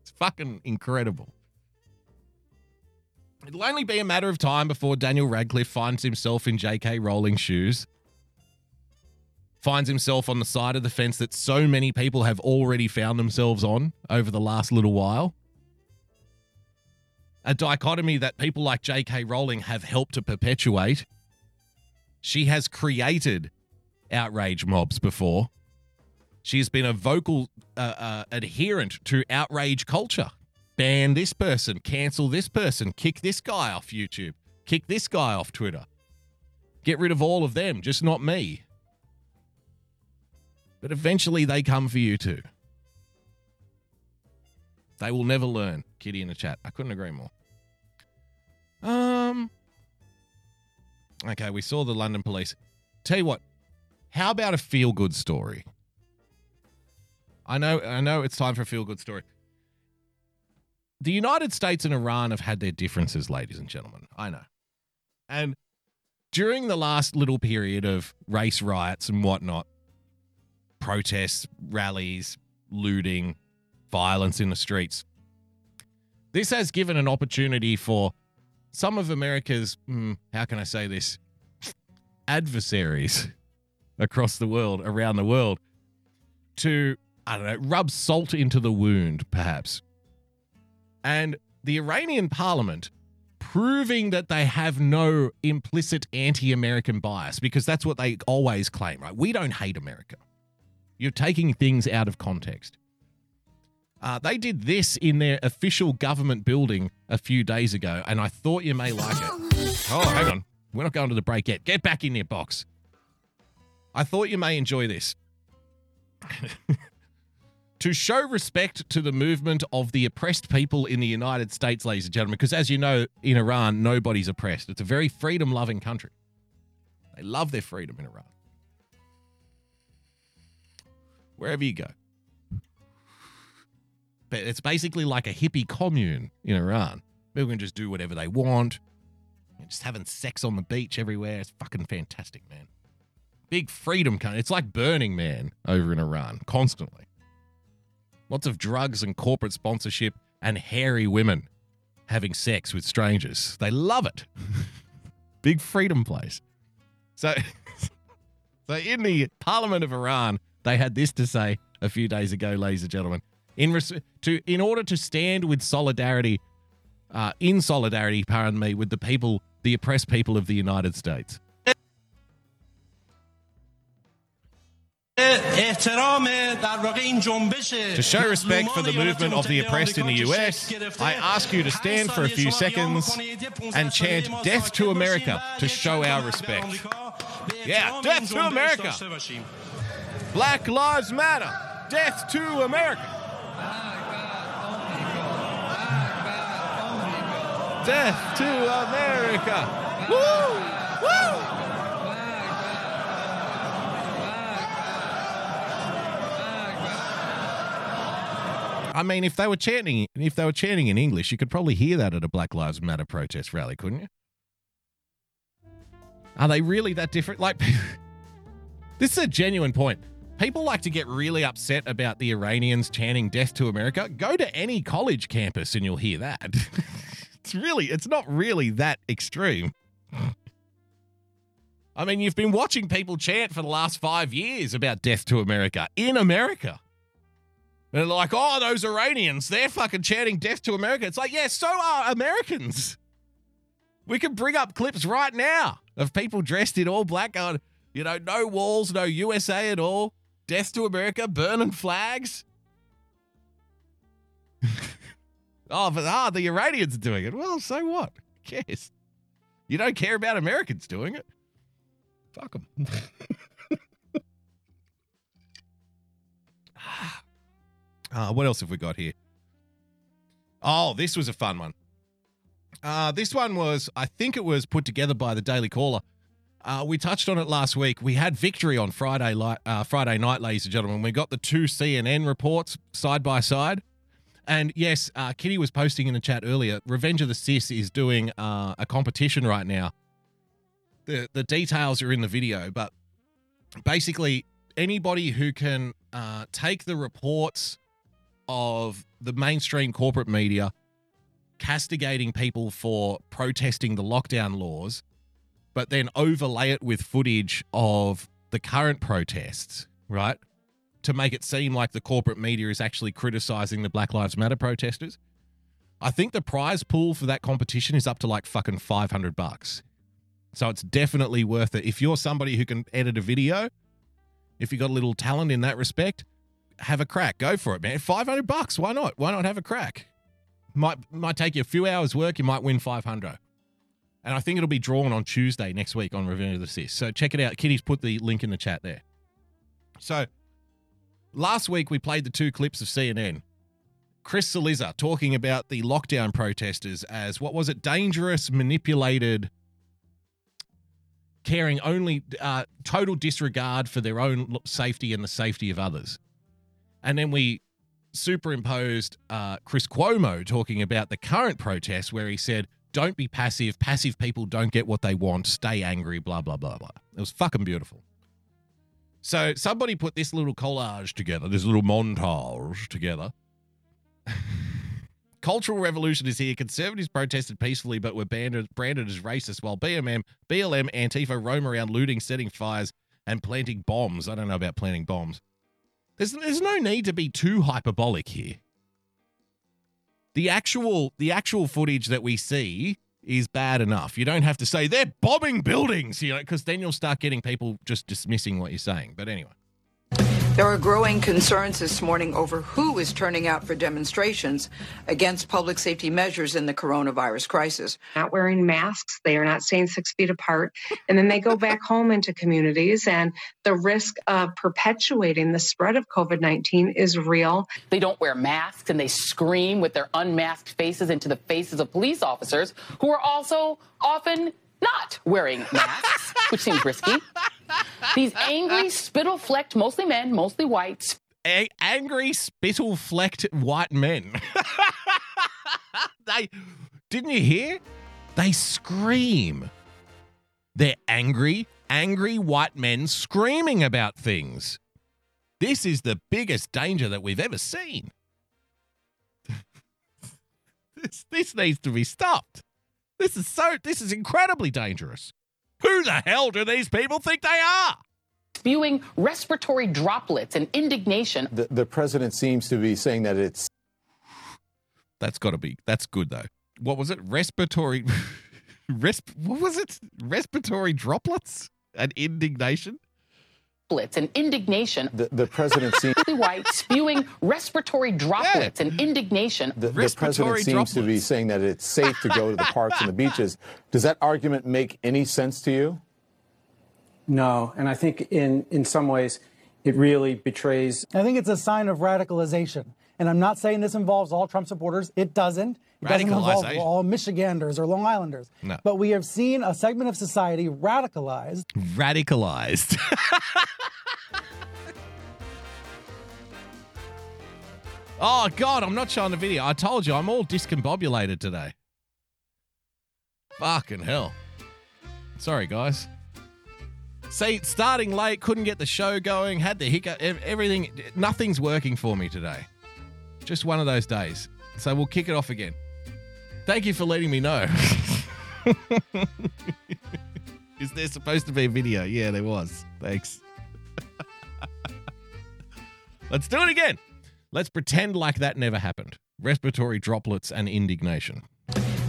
[SPEAKER 2] it's fucking incredible. It'll only be a matter of time before Daniel Radcliffe finds himself in J.K. Rowling's shoes. Finds himself on the side of the fence that so many people have already found themselves on over the last little while a dichotomy that people like J.K. Rowling have helped to perpetuate. She has created outrage mobs before. She has been a vocal uh, uh, adherent to outrage culture. Ban this person, cancel this person, kick this guy off YouTube, kick this guy off Twitter. Get rid of all of them, just not me. But eventually they come for you too. They will never learn. Kitty in the chat. I couldn't agree more. Um. Okay, we saw the London police. Tell you what, how about a feel good story? I know, I know, it's time for a feel good story. The United States and Iran have had their differences, ladies and gentlemen. I know, and during the last little period of race riots and whatnot, protests, rallies, looting, violence in the streets. This has given an opportunity for some of America's, hmm, how can I say this, adversaries across the world, around the world, to, I don't know, rub salt into the wound, perhaps. And the Iranian parliament proving that they have no implicit anti-American bias because that's what they always claim, right? We don't hate America. You're taking things out of context. Uh, they did this in their official government building a few days ago, and I thought you may like it. (laughs) Oh, hang on. We're not going to the break yet. Get back in your box. I thought you may enjoy this. (laughs) to show respect to the movement of the oppressed people in the United States, ladies and gentlemen, because as you know, in Iran, nobody's oppressed. It's a very freedom loving country. They love their freedom in Iran. Wherever you go. But it's basically like a hippie commune in Iran. People can just do whatever they want. Just having sex on the beach everywhere. It's fucking fantastic, man. Big freedom country. It's like Burning Man over in Iran, constantly. Lots of drugs and corporate sponsorship and hairy women having sex with strangers. They love it. (laughs) Big freedom place. So, (laughs) so in the Parliament of Iran, they had this to say a few days ago, ladies and gentlemen. In res- to in order to stand with solidarity, uh, in solidarity, pardon me, with the people, the oppressed people of the United States. To show respect for the movement of the oppressed in the US, I ask you to stand for a few seconds and chant Death to America to show our respect. Yeah, Death to America! Black Lives Matter! Death to America! Death to America! Woo! Woo! I mean, if they were chanting, if they were chanting in English, you could probably hear that at a Black Lives Matter protest rally, couldn't you? Are they really that different? Like, (laughs) this is a genuine point. People like to get really upset about the Iranians chanting "Death to America." Go to any college campus and you'll hear that. (laughs) it's really, it's not really that extreme. I mean, you've been watching people chant for the last five years about death to America in America. They're like, oh, those Iranians, they're fucking chanting death to America. It's like, yeah, so are Americans. We can bring up clips right now of people dressed in all black going, you know, no walls, no USA at all. Death to America, burning flags. (laughs) oh, but ah, the Iranians are doing it. Well, so what? Who cares? You don't care about Americans doing it. Fuck them. uh, (laughs) what else have we got here? Oh, this was a fun one. Uh, this one was, I think it was put together by the Daily Caller. Uh, we touched on it last week. We had victory on Friday, li- uh, Friday night, ladies and gentlemen. We got the two CNN reports side by side. And yes, uh, Kitty was posting in the chat earlier. Revenge of the Cis is doing uh, a competition right now. The the details are in the video, but basically anybody who can uh, take the reports of the mainstream corporate media castigating people for protesting the lockdown laws, but then overlay it with footage of the current protests, right? To make it seem like the corporate media is actually criticizing the Black Lives Matter protesters. I think the prize pool for that competition is up to like fucking 500 bucks. So it's definitely worth it. If you're somebody who can edit a video, if you got a little talent in that respect, have a crack. Go for it, man. 500 bucks. Why not? Why not have a crack? Might might take you a few hours work, you might win 500. And I think it'll be drawn on Tuesday next week on Revenge of the Cis. So check it out. Kitty's put the link in the chat there. So last week we played the two clips of CNN. Chris Cillizza talking about the lockdown protesters as what was it? Dangerous, manipulated, caring only uh, total disregard for their own safety and the safety of others. And then we superimposed uh, Chris Cuomo talking about the current protests, where he said, "Don't be passive. Passive people don't get what they want. Stay angry." Blah blah blah blah. It was fucking beautiful. So somebody put this little collage together, this little montage together. (laughs) Cultural revolution is here. Conservatives protested peacefully, but were branded, branded as racist, while BMM, BLM, Antifa roam around looting, setting fires, and planting bombs. I don't know about planting bombs. There's, there's no need to be too hyperbolic here. The actual the actual footage that we see is bad enough. You don't have to say they're bombing buildings, you know, because then you'll start getting people just dismissing what you're saying. But anyway.
[SPEAKER 7] There are growing concerns this morning over who is turning out for demonstrations against public safety measures in the coronavirus crisis.
[SPEAKER 8] Not wearing masks, they are not staying six feet apart, and then they go back (laughs) home into communities, and the risk of perpetuating the spread of COVID 19 is real.
[SPEAKER 9] They don't wear masks and they scream with their unmasked faces into the faces of police officers who are also often not wearing masks, which seems risky. These angry, spittle flecked, mostly men, mostly whites.
[SPEAKER 2] A- angry, spittle flecked white men. (laughs) they didn't you hear? They scream. They're angry, angry white men screaming about things. This is the biggest danger that we've ever seen. (laughs) this, this needs to be stopped. This is so this is incredibly dangerous. Who the hell do these people think they are?
[SPEAKER 9] Spewing respiratory droplets and indignation.
[SPEAKER 10] The, the president seems to be saying that it's.
[SPEAKER 2] That's got to be. That's good though. What was it? Respiratory. (laughs) Resp. What was it? Respiratory droplets and indignation.
[SPEAKER 9] And indignation.
[SPEAKER 10] The, the president seems
[SPEAKER 9] white spewing respiratory droplets yeah. and indignation.
[SPEAKER 10] The, the president seems droplets. to be saying that it's safe to go to the parks and the (laughs) beaches. Does that argument make any sense to you?
[SPEAKER 5] No, and I think in in some ways it really betrays.
[SPEAKER 11] I think it's a sign of radicalization. And I'm not saying this involves all Trump supporters. It doesn't. It doesn't involve all Michiganders or Long Islanders.
[SPEAKER 2] No.
[SPEAKER 11] But we have seen a segment of society radicalized.
[SPEAKER 2] Radicalized. (laughs) oh, God, I'm not showing the video. I told you, I'm all discombobulated today. Fucking hell. Sorry, guys. See, starting late, couldn't get the show going, had the hiccup, everything, nothing's working for me today. Just one of those days. So we'll kick it off again. Thank you for letting me know. (laughs) Is there supposed to be a video? Yeah, there was. Thanks. (laughs) Let's do it again. Let's pretend like that never happened. Respiratory droplets and indignation.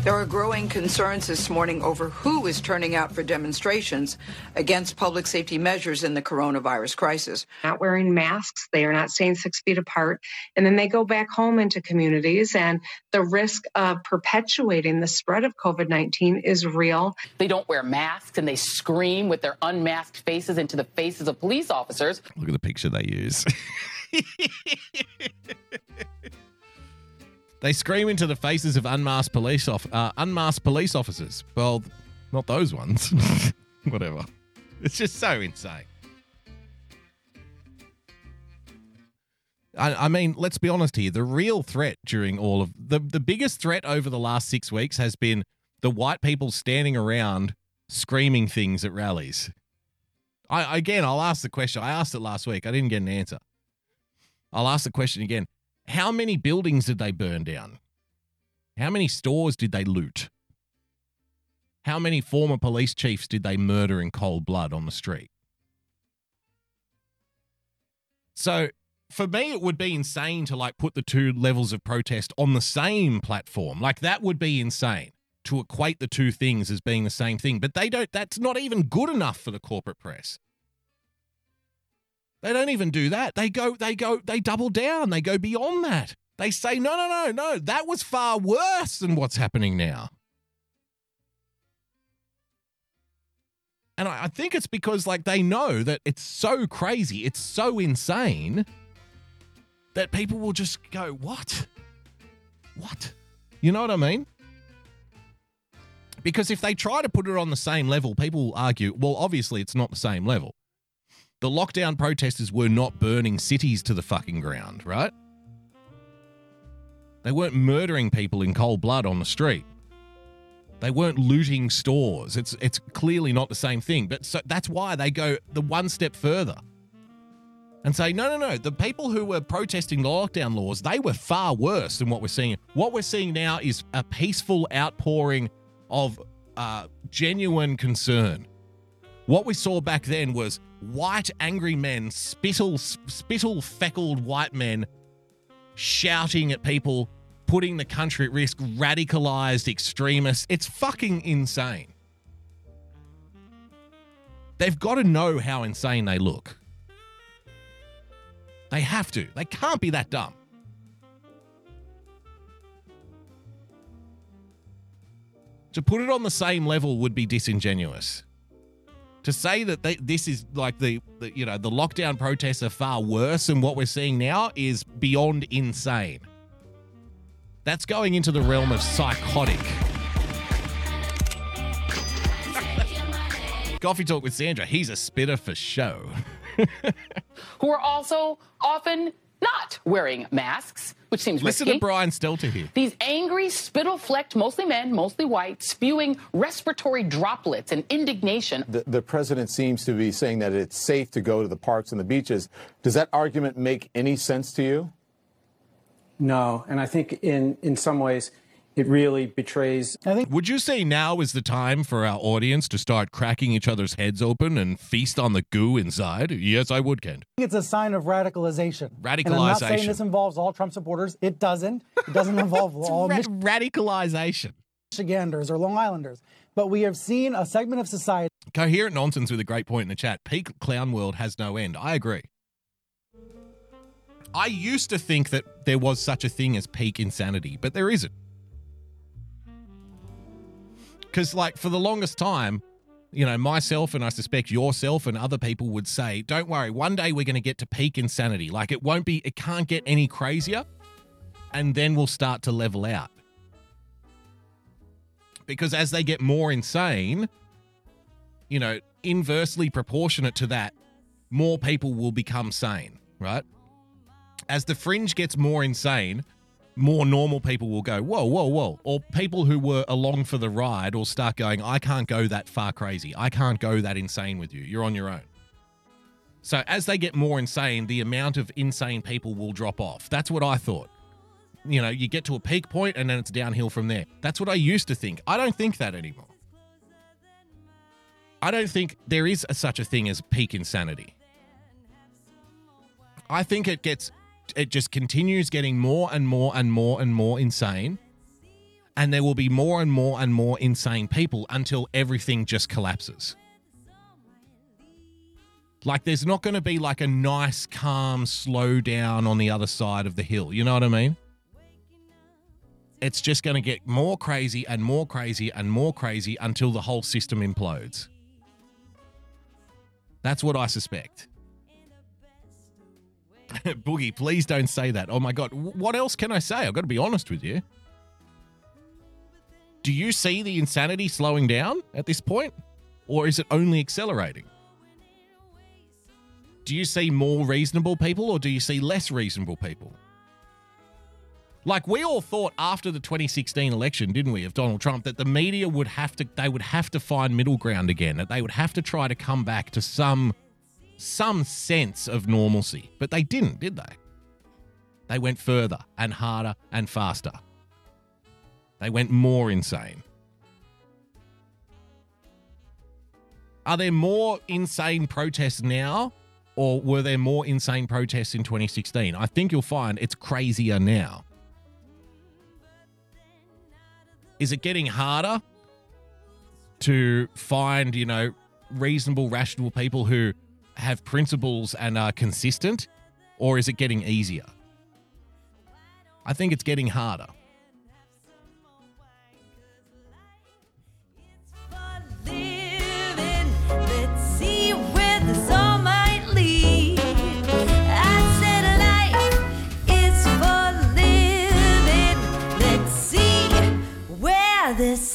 [SPEAKER 7] There are growing concerns this morning over who is turning out for demonstrations against public safety measures in the coronavirus crisis.
[SPEAKER 8] Not wearing masks, they are not staying six feet apart, and then they go back home into communities, and the risk of perpetuating the spread of COVID 19 is real.
[SPEAKER 9] They don't wear masks and they scream with their unmasked faces into the faces of police officers.
[SPEAKER 2] Look at the picture they use. (laughs) They scream into the faces of unmasked police off uh, unmasked police officers. Well, not those ones. (laughs) Whatever. It's just so insane. I, I, mean, let's be honest here. The real threat during all of the the biggest threat over the last six weeks has been the white people standing around screaming things at rallies. I again, I'll ask the question. I asked it last week. I didn't get an answer. I'll ask the question again. How many buildings did they burn down? How many stores did they loot? How many former police chiefs did they murder in cold blood on the street? So, for me, it would be insane to like put the two levels of protest on the same platform. Like, that would be insane to equate the two things as being the same thing. But they don't, that's not even good enough for the corporate press. They don't even do that. They go, they go, they double down. They go beyond that. They say, no, no, no, no, that was far worse than what's happening now. And I, I think it's because, like, they know that it's so crazy, it's so insane that people will just go, what? What? You know what I mean? Because if they try to put it on the same level, people will argue, well, obviously it's not the same level. The lockdown protesters were not burning cities to the fucking ground, right? They weren't murdering people in cold blood on the street. They weren't looting stores. It's it's clearly not the same thing. But so that's why they go the one step further and say, no, no, no. The people who were protesting the lockdown laws, they were far worse than what we're seeing. What we're seeing now is a peaceful outpouring of uh, genuine concern. What we saw back then was white angry men, spittle spittle feckled white men shouting at people, putting the country at risk, radicalized extremists. It's fucking insane. They've got to know how insane they look. They have to. They can't be that dumb. To put it on the same level would be disingenuous. To say that they, this is like the, the, you know, the lockdown protests are far worse than what we're seeing now is beyond insane. That's going into the realm of psychotic. (laughs) Coffee Talk with Sandra. He's a spitter for show. (laughs)
[SPEAKER 9] Who are also often not wearing masks, which seems
[SPEAKER 2] Listen
[SPEAKER 9] risky.
[SPEAKER 2] to Brian Stelter here.
[SPEAKER 9] These angry, spittle flecked, mostly men, mostly white, spewing respiratory droplets and indignation.
[SPEAKER 10] The, the president seems to be saying that it's safe to go to the parks and the beaches. Does that argument make any sense to you?
[SPEAKER 12] No, and I think in in some ways it really betrays.
[SPEAKER 11] I think.
[SPEAKER 2] Would you say now is the time for our audience to start cracking each other's heads open and feast on the goo inside? Yes, I would, Kent.
[SPEAKER 11] It's a sign of radicalization.
[SPEAKER 2] Radicalization.
[SPEAKER 11] And I'm not saying this involves all Trump supporters. It doesn't. It doesn't involve (laughs) all
[SPEAKER 2] Ra- radicalization.
[SPEAKER 11] Michiganders or Long Islanders. But we have seen a segment of society.
[SPEAKER 2] Coherent nonsense with a great point in the chat. Peak clown world has no end. I agree. I used to think that there was such a thing as peak insanity, but there isn't. Because, like, for the longest time, you know, myself and I suspect yourself and other people would say, don't worry, one day we're going to get to peak insanity. Like, it won't be, it can't get any crazier. And then we'll start to level out. Because as they get more insane, you know, inversely proportionate to that, more people will become sane, right? As the fringe gets more insane, more normal people will go, whoa, whoa, whoa. Or people who were along for the ride will start going, I can't go that far crazy. I can't go that insane with you. You're on your own. So as they get more insane, the amount of insane people will drop off. That's what I thought. You know, you get to a peak point and then it's downhill from there. That's what I used to think. I don't think that anymore. I don't think there is a, such a thing as peak insanity. I think it gets it just continues getting more and more and more and more insane. And there will be more and more and more insane people until everything just collapses. Like there's not going to be like a nice, calm, slow down on the other side of the hill. You know what I mean? It's just going to get more crazy and more crazy and more crazy until the whole system implodes. That's what I suspect. (laughs) Boogie, please don't say that. Oh my God. What else can I say? I've got to be honest with you. Do you see the insanity slowing down at this point? Or is it only accelerating? Do you see more reasonable people or do you see less reasonable people? Like we all thought after the 2016 election, didn't we, of Donald Trump, that the media would have to they would have to find middle ground again, that they would have to try to come back to some some sense of normalcy. But they didn't, did they? They went further and harder and faster. They went more insane. Are there more insane protests now, or were there more insane protests in 2016? I think you'll find it's crazier now. Is it getting harder to find, you know, reasonable, rational people who have principles and are consistent, or is it getting easier? I think it's getting harder.
[SPEAKER 13] This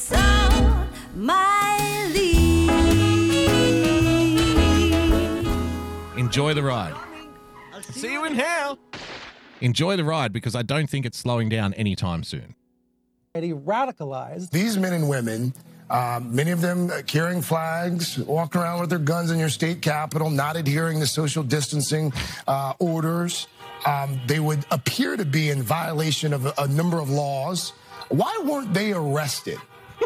[SPEAKER 2] Enjoy the ride. See you in hell. Enjoy the ride because I don't think it's slowing down anytime soon.
[SPEAKER 11] radicalized.
[SPEAKER 14] These men and women, um, many of them carrying flags, walking around with their guns in your state capitol, not adhering to social distancing uh, orders. Um, they would appear to be in violation of a, a number of laws. Why weren't they arrested?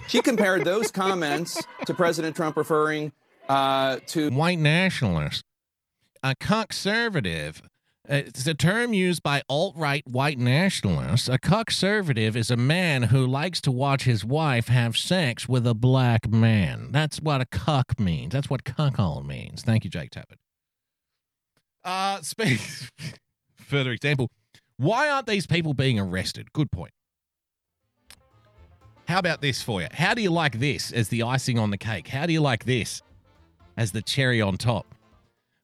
[SPEAKER 15] She compared those comments to President Trump referring uh, to
[SPEAKER 2] white nationalist, a conservative, It's a term used by alt right white nationalists. A conservative is a man who likes to watch his wife have sex with a black man. That's what a cuck means. That's what cuckold means. Thank you, Jake Tapper. Uh, (laughs) speak. Further example. Why aren't these people being arrested? Good point. How about this for you? How do you like this as the icing on the cake? How do you like this as the cherry on top?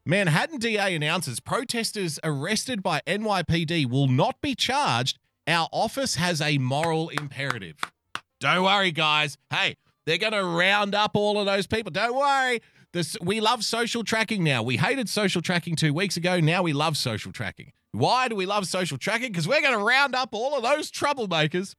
[SPEAKER 2] Manhattan DA announces protesters arrested by NYPD will not be charged. Our office has a moral imperative. Don't worry, guys. Hey, they're going to round up all of those people. Don't worry. This, we love social tracking now. We hated social tracking two weeks ago. Now we love social tracking. Why do we love social tracking? Because we're going to round up all of those troublemakers.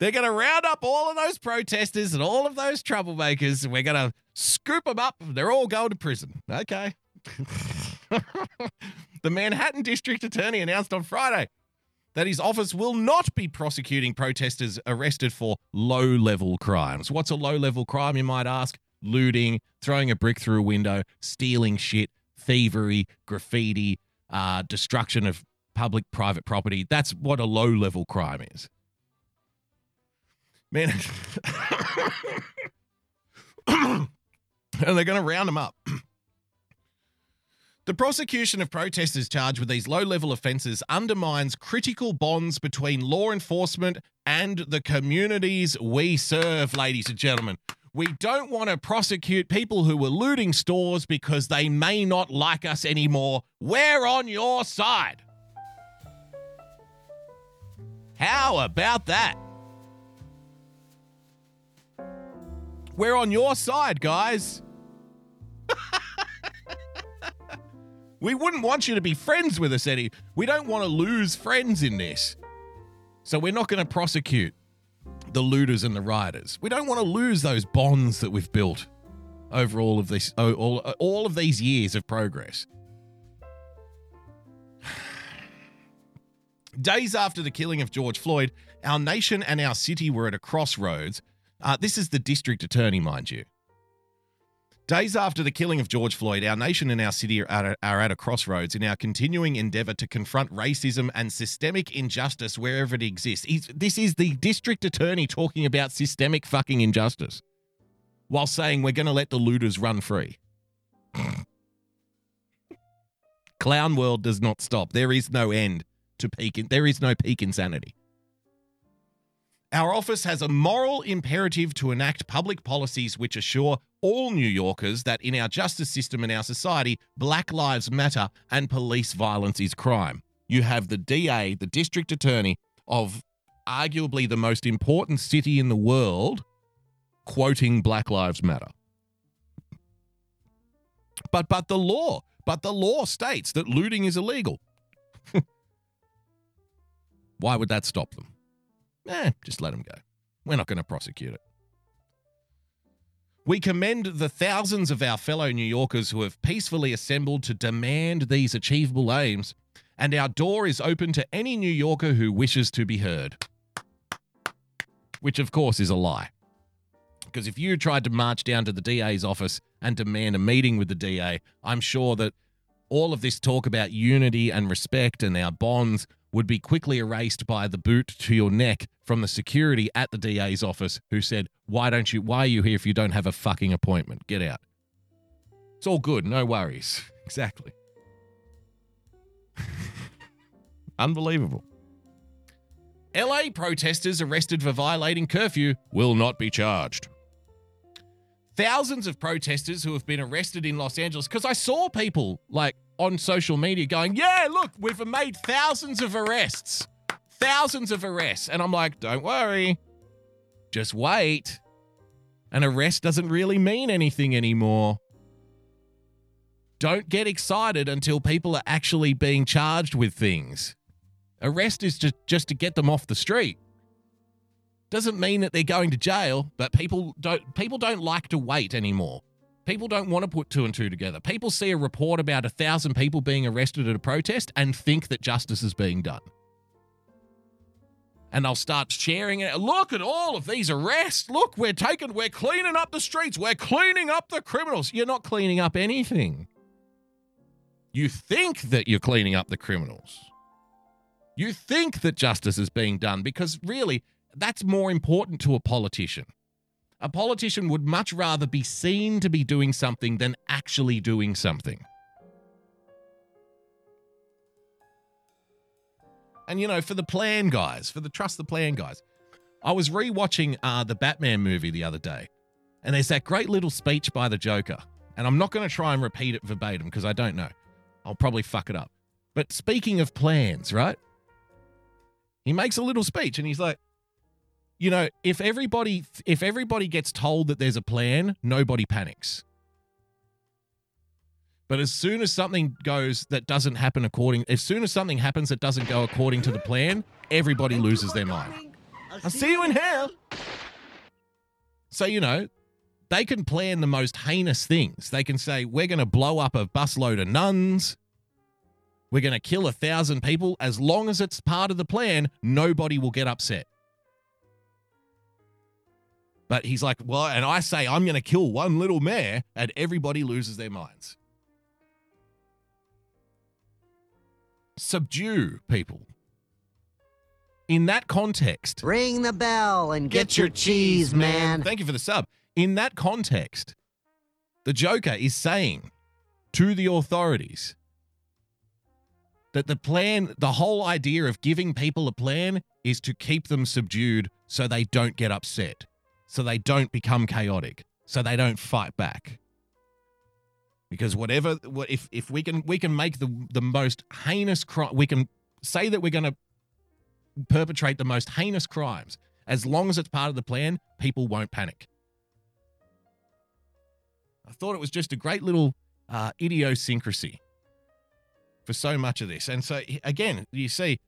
[SPEAKER 2] They're going to round up all of those protesters and all of those troublemakers, and we're going to scoop them up. They're all going to prison. Okay. (laughs) the Manhattan District Attorney announced on Friday that his office will not be prosecuting protesters arrested for low level crimes. What's a low level crime, you might ask? Looting, throwing a brick through a window, stealing shit, thievery, graffiti, uh, destruction of public private property. That's what a low level crime is. Man, (coughs) (coughs) and they're going to round them up. The prosecution of protesters charged with these low level offences undermines critical bonds between law enforcement and the communities we serve, ladies and gentlemen. We don't want to prosecute people who were looting stores because they may not like us anymore. We're on your side. How about that? We're on your side, guys. (laughs) We wouldn't want you to be friends with us, Eddie. We don't want to lose friends in this. So we're not going to prosecute the looters and the rioters. We don't want to lose those bonds that we've built over all of this all, all of these years of progress. (sighs) Days after the killing of George Floyd, our nation and our city were at a crossroads. Uh, this is the district attorney, mind you. Days after the killing of George Floyd, our nation and our city are at, a, are at a crossroads in our continuing endeavour to confront racism and systemic injustice wherever it exists. He's, this is the district attorney talking about systemic fucking injustice while saying we're going to let the looters run free. (laughs) Clown world does not stop. There is no end to peak. There is no peak insanity. Our office has a moral imperative to enact public policies which assure all New Yorkers that in our justice system and our society, Black Lives Matter and police violence is crime. You have the DA, the district attorney of arguably the most important city in the world, quoting Black Lives Matter. But but the law, but the law states that looting is illegal. (laughs) Why would that stop them? Eh, just let them go. We're not going to prosecute it. We commend the thousands of our fellow New Yorkers who have peacefully assembled to demand these achievable aims, and our door is open to any New Yorker who wishes to be heard. Which, of course, is a lie. Because if you tried to march down to the DA's office and demand a meeting with the DA, I'm sure that all of this talk about unity and respect and our bonds would be quickly erased by the boot to your neck from the security at the DA's office who said, Why don't you why are you here if you don't have a fucking appointment? Get out. It's all good, no worries. (laughs) Exactly. (laughs) Unbelievable. LA protesters arrested for violating curfew will not be charged. Thousands of protesters who have been arrested in Los Angeles, because I saw people like on social media going, Yeah, look, we've made thousands of arrests. Thousands of arrests. And I'm like, Don't worry. Just wait. An arrest doesn't really mean anything anymore. Don't get excited until people are actually being charged with things. Arrest is just, just to get them off the street. Doesn't mean that they're going to jail, but people don't people don't like to wait anymore. People don't want to put two and two together. People see a report about a thousand people being arrested at a protest and think that justice is being done. And they'll start sharing it. Look at all of these arrests. Look, we're taking, we're cleaning up the streets. We're cleaning up the criminals. You're not cleaning up anything. You think that you're cleaning up the criminals. You think that justice is being done because really, that's more important to a politician. A politician would much rather be seen to be doing something than actually doing something. And you know, for the plan guys, for the trust the plan guys, I was rewatching uh, the Batman movie the other day, and there's that great little speech by the Joker. And I'm not going to try and repeat it verbatim because I don't know. I'll probably fuck it up. But speaking of plans, right? He makes a little speech and he's like, you know, if everybody if everybody gets told that there's a plan, nobody panics. But as soon as something goes that doesn't happen according as soon as something happens that doesn't go according to the plan, everybody loses their mind. I'll see you in hell. So, you know, they can plan the most heinous things. They can say, we're going to blow up a busload of nuns. We're going to kill a thousand people. As long as it's part of the plan, nobody will get upset. But he's like, well, and I say I'm going to kill one little mayor, and everybody loses their minds. Subdue people. In that context,
[SPEAKER 16] Ring the bell and get, your cheese, man.
[SPEAKER 2] Thank you for the sub. In that context, the Joker is saying to the authorities that the plan, the whole idea of giving people a plan is to keep them subdued so they don't get upset, so they don't become chaotic, so they don't fight back. Because whatever, what if if we can we can make the the most heinous crime, we can say that we're going to perpetrate the most heinous crimes. As long as it's part of the plan, people won't panic. I thought it was just a great little uh, idiosyncrasy for so much of this. And so, again, you see,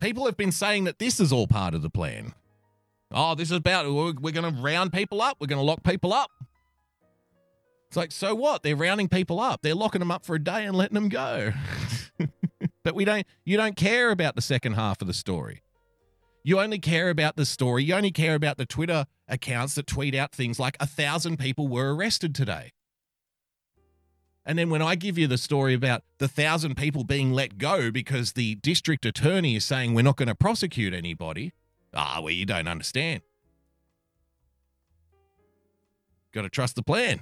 [SPEAKER 2] people have been saying that this is all part of the plan. Oh, this is about, we're, we're going to round people up, we're going to lock people up. It's like, so what? They're rounding people up. They're locking them up for a day and letting them go. (laughs) but we don't you don't care about the second half of the story. You only care about the story. You only care about the Twitter accounts that tweet out things like a thousand people were arrested today. And then when I give you the story about the thousand people being let go because the district attorney is saying we're not going to prosecute anybody, ah, well, you don't understand. Got to trust the plan.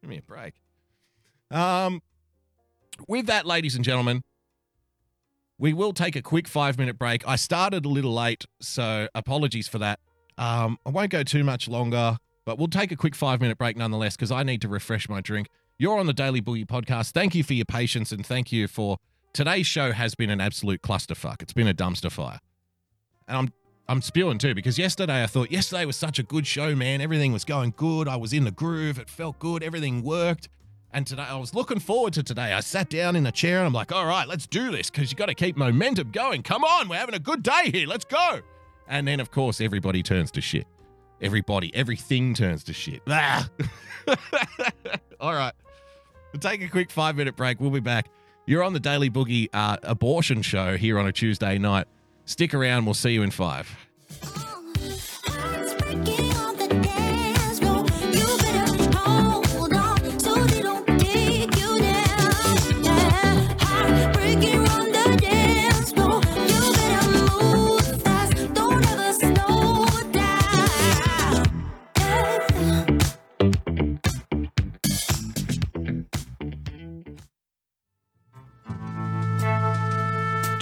[SPEAKER 2] Give me a break. Um, with that, ladies and gentlemen, we will take a quick five minute break. I started a little late, so apologies for that. Um, I won't go too much longer, but we'll take a quick five minute break nonetheless because I need to refresh my drink. You're on the Daily Boogie podcast. Thank you for your patience and thank you for today's show has been an absolute clusterfuck. It's been a dumpster fire. And I'm I'm spewing too because yesterday I thought yesterday was such a good show, man. Everything was going good. I was in the groove. It felt good. Everything worked. And today I was looking forward to today. I sat down in a chair and I'm like, all right, let's do this because you got to keep momentum going. Come on, we're having a good day here. Let's go. And then, of course, everybody turns to shit. Everybody, everything turns to shit. Ah. (laughs) all right. We'll take a quick five minute break. We'll be back. You're on the Daily Boogie uh, abortion show here on a Tuesday night. Stick around. We'll see you in five.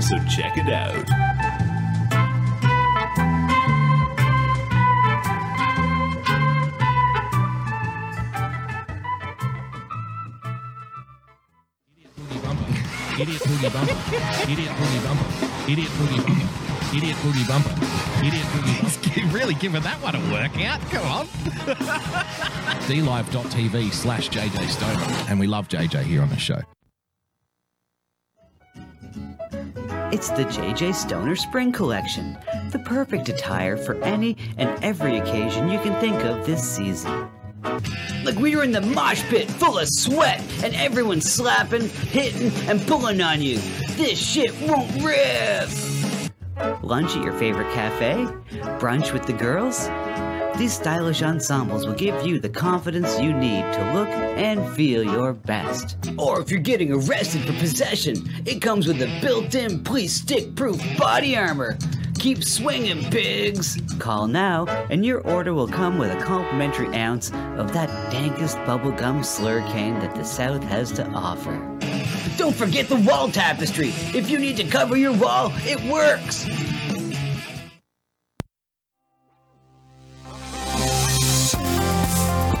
[SPEAKER 17] so check it out.
[SPEAKER 2] Idiot boogie bumper. Idiot boogie bumper. Idiot boogie bumper. Idiot Boogie Bumper. Idiot Boogie Bumper. really giving that one a workout. Come on. (laughs) DLive.tv slash JJ Stoner. And we love JJ here on the show.
[SPEAKER 18] It's the JJ Stoner Spring Collection, the perfect attire for any and every occasion you can think of this season.
[SPEAKER 19] Like we were in the mosh pit full of sweat and everyone's slapping, hitting, and pulling on you. This shit won't rip!
[SPEAKER 18] Lunch at your favorite cafe? Brunch with the girls? These stylish ensembles will give you the confidence you need to look and feel your best.
[SPEAKER 19] Or if you're getting arrested for possession, it comes with a built in police stick proof body armor. Keep swinging, pigs!
[SPEAKER 18] Call now, and your order will come with a complimentary ounce of that dankest bubblegum slurricane that the South has to offer.
[SPEAKER 19] Don't forget the wall tapestry. If you need to cover your wall, it works.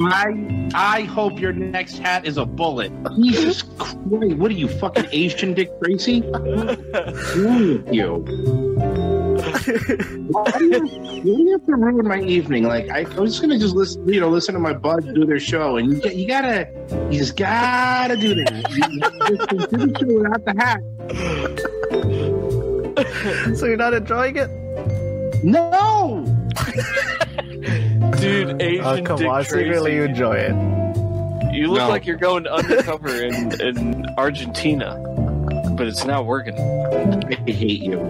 [SPEAKER 20] I I hope your next hat is a bullet. (laughs) Mhm. Jesus Christ! What are you fucking Asian Dick Tracy? Wrong with you? Why do you, why do you have to ruin my evening? Like I, I was just gonna just listen, you know, listen to my buds do their show, and you, get- you gotta, you just gotta do that. You, you do the show without the hat.
[SPEAKER 21] so you're not enjoying it?
[SPEAKER 20] No. (laughs)
[SPEAKER 22] Dude, Asian
[SPEAKER 21] Oh, come
[SPEAKER 22] Dick
[SPEAKER 21] on,
[SPEAKER 22] Tracy.
[SPEAKER 21] secretly enjoy it.
[SPEAKER 22] You look
[SPEAKER 20] No.
[SPEAKER 22] like you're going undercover in, in Argentina, but it's not working.
[SPEAKER 20] I hate you.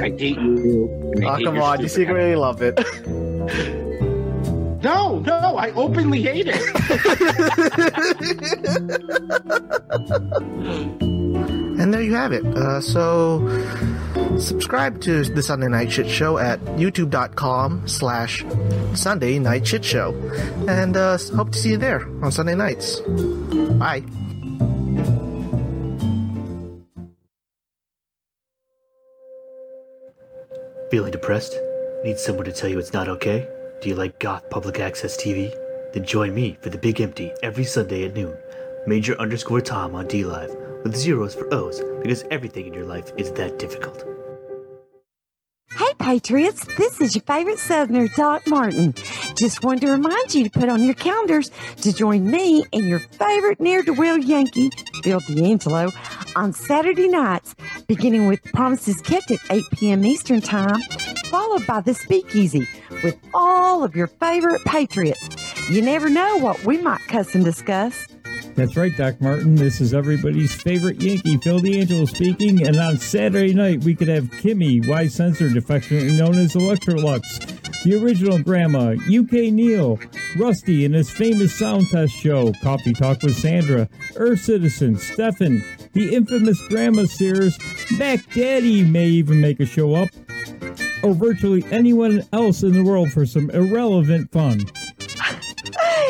[SPEAKER 20] I hate you. I
[SPEAKER 21] Oh,
[SPEAKER 20] hate
[SPEAKER 21] come on, you
[SPEAKER 20] stupid
[SPEAKER 21] secretly love it.
[SPEAKER 20] No, no, I openly hate it. (laughs)
[SPEAKER 21] And there you have it. Uh, so subscribe to the Sunday Night Shit Show at youtube.com slash Sunday Night Shit Show. And uh, hope to see you there on Sunday nights. Bye.
[SPEAKER 23] Feeling depressed? Need someone to tell you it's not okay? Do you like goth public access TV? Then join me for the Big Empty every Sunday at noon. Major underscore Tom on D Live with zeros for O's because everything in your life is that difficult.
[SPEAKER 24] Hey, Patriots, this is your favorite Southerner, Doc Martin. Just wanted to remind you to put on your calendars to join me and your favorite ne'er do well Yankee, Bill D'Angelo, on Saturday nights, beginning with Promises Kept at 8 p.m. Eastern Time, followed by The Speakeasy with all of your favorite Patriots. You never know what we might cuss and discuss.
[SPEAKER 25] That's right, Doc Martin. This is everybody's favorite Yankee, Phil D'Angelo speaking. And on Saturday night, we could have Kimmy, Y Censored, affectionately known as Electrolux, the original Grandma, UK Neil, Rusty and his famous sound test show, Coffee Talk with Sandra, Earth Citizen, Stefan, the infamous Grandma Sears, Mac Daddy may even make a show up, or virtually anyone else in the world for some irrelevant fun.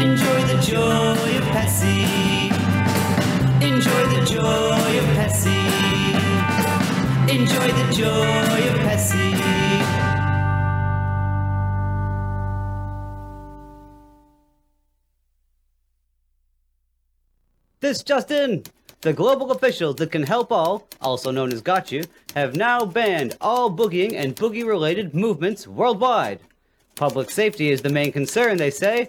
[SPEAKER 19] Enjoy the joy of Pessy. Enjoy the joy of Pessy. Enjoy the joy of Pessy.
[SPEAKER 26] This Justin. The global officials that can help all, also known as Got You, have now banned all boogieing and boogie related movements worldwide. Public safety is the main concern, they say,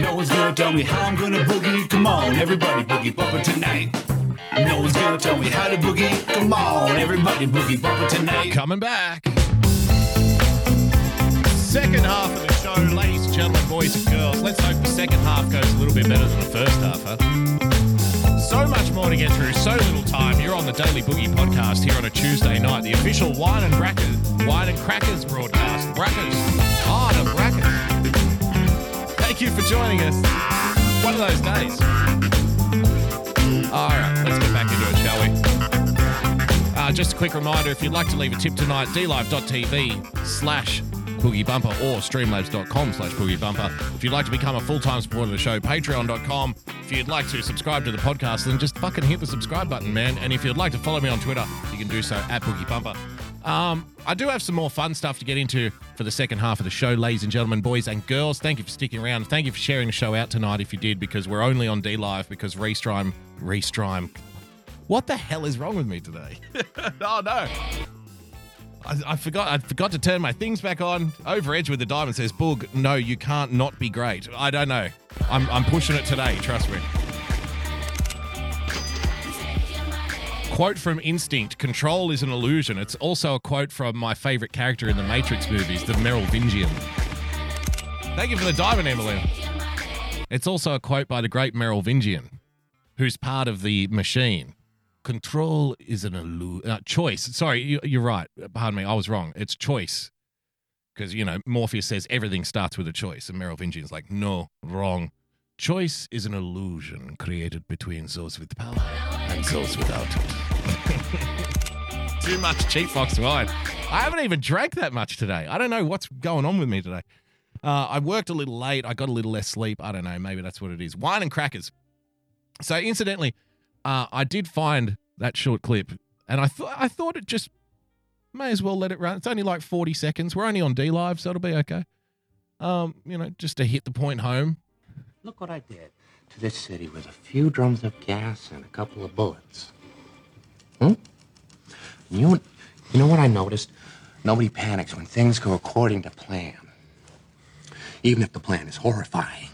[SPEAKER 17] No one's gonna tell me how I'm gonna boogie. Come on, everybody boogie bumper tonight. No one's gonna tell me how to boogie. Come on, everybody boogie bumper tonight.
[SPEAKER 2] Coming back. Second half of the show, ladies and gentlemen, boys and girls. Let's hope the second half goes a little bit better than the first half, huh? So much more to get through, so little time. You're on the Daily Boogie podcast here on a Tuesday night, the official Wine and Crackers, Wine and Crackers broadcast. Brackers. Ah, the Brackers. Thank you for joining us. One of those days. All right, let's get back into it, shall we? Uh, just a quick reminder if you'd like to leave a tip tonight, dlive.tv slash bumper or streamlabs.com slash bumper. If you'd like to become a full time supporter of the show, patreon.com. If you'd like to subscribe to the podcast, then just fucking hit the subscribe button, man. And if you'd like to follow me on Twitter, you can do so at boogie bumper. Um, I do have some more fun stuff to get into for the second half of the show, ladies and gentlemen, boys and girls. Thank you for sticking around. Thank you for sharing the show out tonight if you did, because we're only on D Live because Restrime, Restrime. What the hell is wrong with me today? (laughs) oh no. I, I forgot. I forgot to turn my things back on. Over edge with the diamond says, "Boog, no, you can't not be great." I don't know. I'm I'm pushing it today. Trust me. Quote from Instinct: "Control is an illusion." It's also a quote from my favorite character in the Matrix movies, the Merovingian. Thank you for the diamond, Emily. It's also a quote by the great Merovingian, who's part of the machine. Control is an illusion. Uh, choice. Sorry, you, you're right. Pardon me. I was wrong. It's choice. Because, you know, Morpheus says everything starts with a choice. And Merovingian's like, no, wrong. Choice is an illusion created between those with power and those without it. (laughs) Too much cheap box wine. I haven't even drank that much today. I don't know what's going on with me today. Uh, I worked a little late. I got a little less sleep. I don't know. Maybe that's what it is. Wine and crackers. So, incidentally, uh, I did find that short clip, and I thought I thought it just may as well let it run. It's only like forty seconds. We're only on D Live, so it'll be okay. Um, you know, just to hit the point home.
[SPEAKER 27] Look what I did to this city with a few drums of gas and a couple of bullets. Hmm? You, you know what I noticed? Nobody panics when things go according to plan. Even if the plan is horrifying.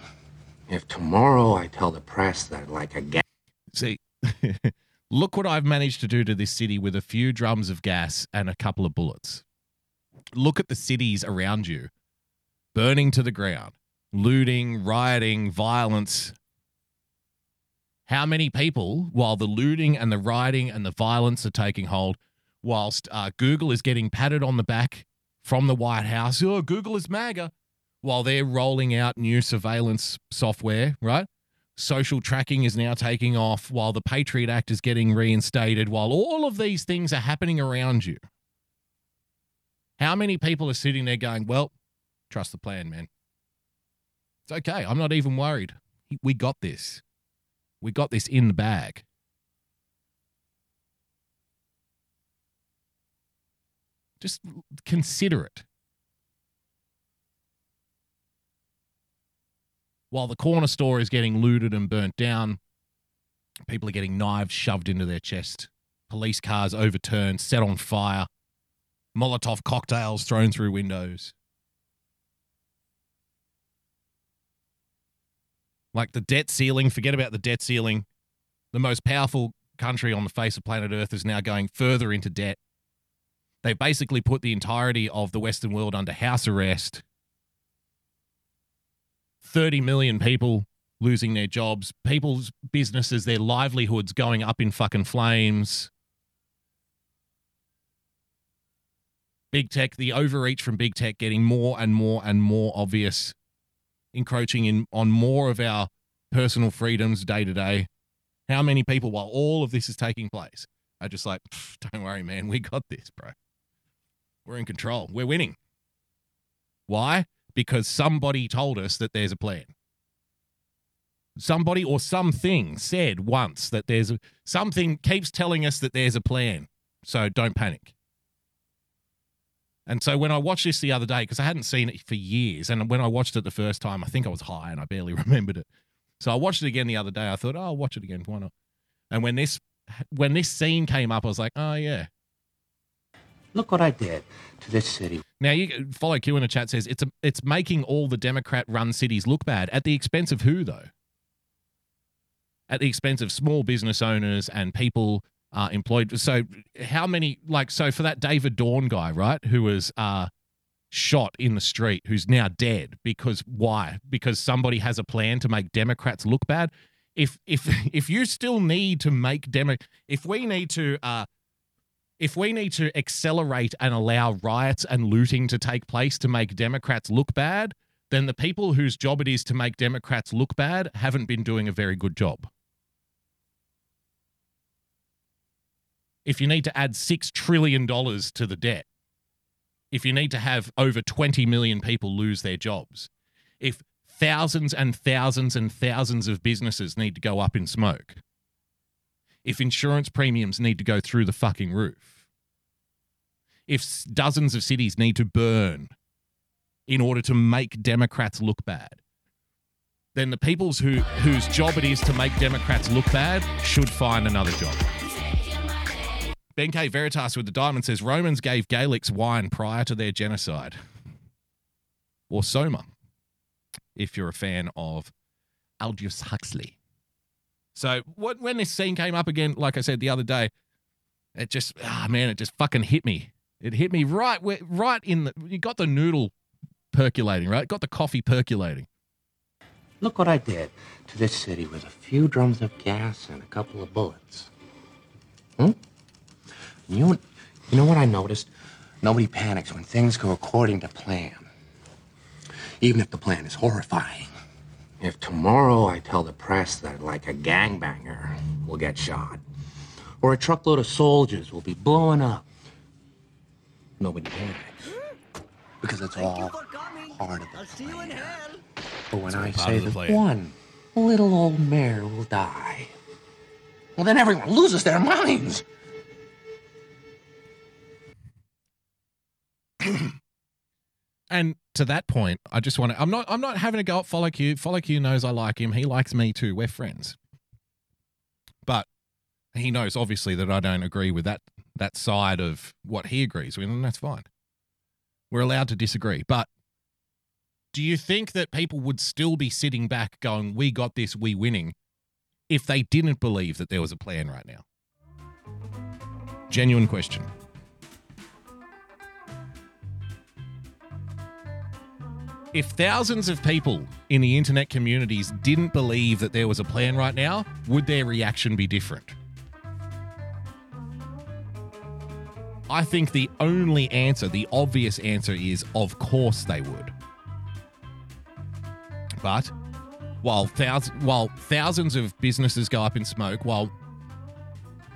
[SPEAKER 27] If tomorrow I tell the press that like a gas...
[SPEAKER 2] See, (laughs) look what I've managed to do to this city with a few drums of gas and a couple of bullets. Look at the cities around you burning to the ground, looting, rioting, violence. How many people, while the looting and the rioting and the violence are taking hold, whilst uh, Google is getting patted on the back from the White House, oh, Google is MAGA, while they're rolling out new surveillance software, right? Social tracking is now taking off while the Patriot Act is getting reinstated, while all of these things are happening around you. How many people are sitting there going, well, trust the plan, man? It's okay. I'm not even worried. We got this. We got this in the bag. Just consider it. While the corner store is getting looted and burnt down, people are getting knives shoved into their chest, police cars overturned, set on fire, Molotov cocktails thrown through windows. Like the debt ceiling, forget about the debt ceiling. The most powerful country on the face of planet Earth is now going further into debt. They basically put the entirety of the Western world under house arrest. 30 million people losing their jobs, people's businesses, their livelihoods going up in fucking flames. Big tech, the overreach from big tech getting more and more and more obvious, encroaching in on more of our personal freedoms day to day. How many people, while all of this is taking place, are just like, don't worry, man, we got this, bro. We're in control. We're winning. Why? Because somebody told us that there's a plan. Somebody or something said once that there's a, something keeps telling us that there's a plan. So don't panic. And so when I watched this the other day, because I hadn't seen it for years, and when I watched it the first time, I think I was high and I barely (laughs) remembered it. So I watched it again the other day. I thought, oh, I'll watch it again. Why not? And when this when this scene came up, I was like, oh yeah,
[SPEAKER 27] Look what I did to this city.
[SPEAKER 2] Now you follow Q in the chat says it's a, it's making all the Democrat run cities look bad at the expense of who though? At the expense of small business owners and people uh, employed. So how many like so for that David Dorn guy, right, who was uh, shot in the street, who's now dead because why? Because somebody has a plan to make Democrats look bad. If if (laughs) if you still need to make demo, if we need to uh, if we need to accelerate and allow riots and looting to take place to make Democrats look bad, then the people whose job it is to make Democrats look bad haven't been doing a very good job. If you need to add $6 trillion to the debt, if you need to have over 20 million people lose their jobs, if thousands and thousands and thousands of businesses need to go up in smoke, if insurance premiums need to go through the fucking roof, if dozens of cities need to burn in order to make Democrats look bad, then the peoples who whose job it is to make Democrats look bad should find another job. Ben K. Veritas with the diamond says Romans gave Gaelics wine prior to their genocide. Or Soma, if you're a fan of Aldous Huxley. So what, when this scene came up again, like I said the other day, it just ah man, it just fucking hit me. It hit me right where, right in the. You got the noodle percolating, right? Got the coffee percolating.
[SPEAKER 27] Look what I did to this city with a few drums of gas and a couple of bullets. Hmm? You, you know what I noticed? Nobody panics when things go according to plan. Even if the plan is horrifying. If tomorrow I tell the press that, like, a gangbanger will get shot, or a truckload of soldiers will be blowing up, nobody panics. Because it's all part of the plan. But when I say that one little old mayor will die, well, then everyone loses their minds. (clears throat)
[SPEAKER 2] and to that point, I just want to. I'm not. I'm not having a go at Follow Q. Follow Q knows I like him. He likes me too. We're friends. But he knows obviously that I don't agree with that that side of what he agrees with, and that's fine. We're allowed to disagree. But do you think that people would still be sitting back going, "We got this. We winning," if they didn't believe that there was a plan right now? Genuine question. If thousands of people in the internet communities didn't believe that there was a plan right now, would their reaction be different? I think the only answer, the obvious answer is of course they would. But while thousands, while thousands of businesses go up in smoke, while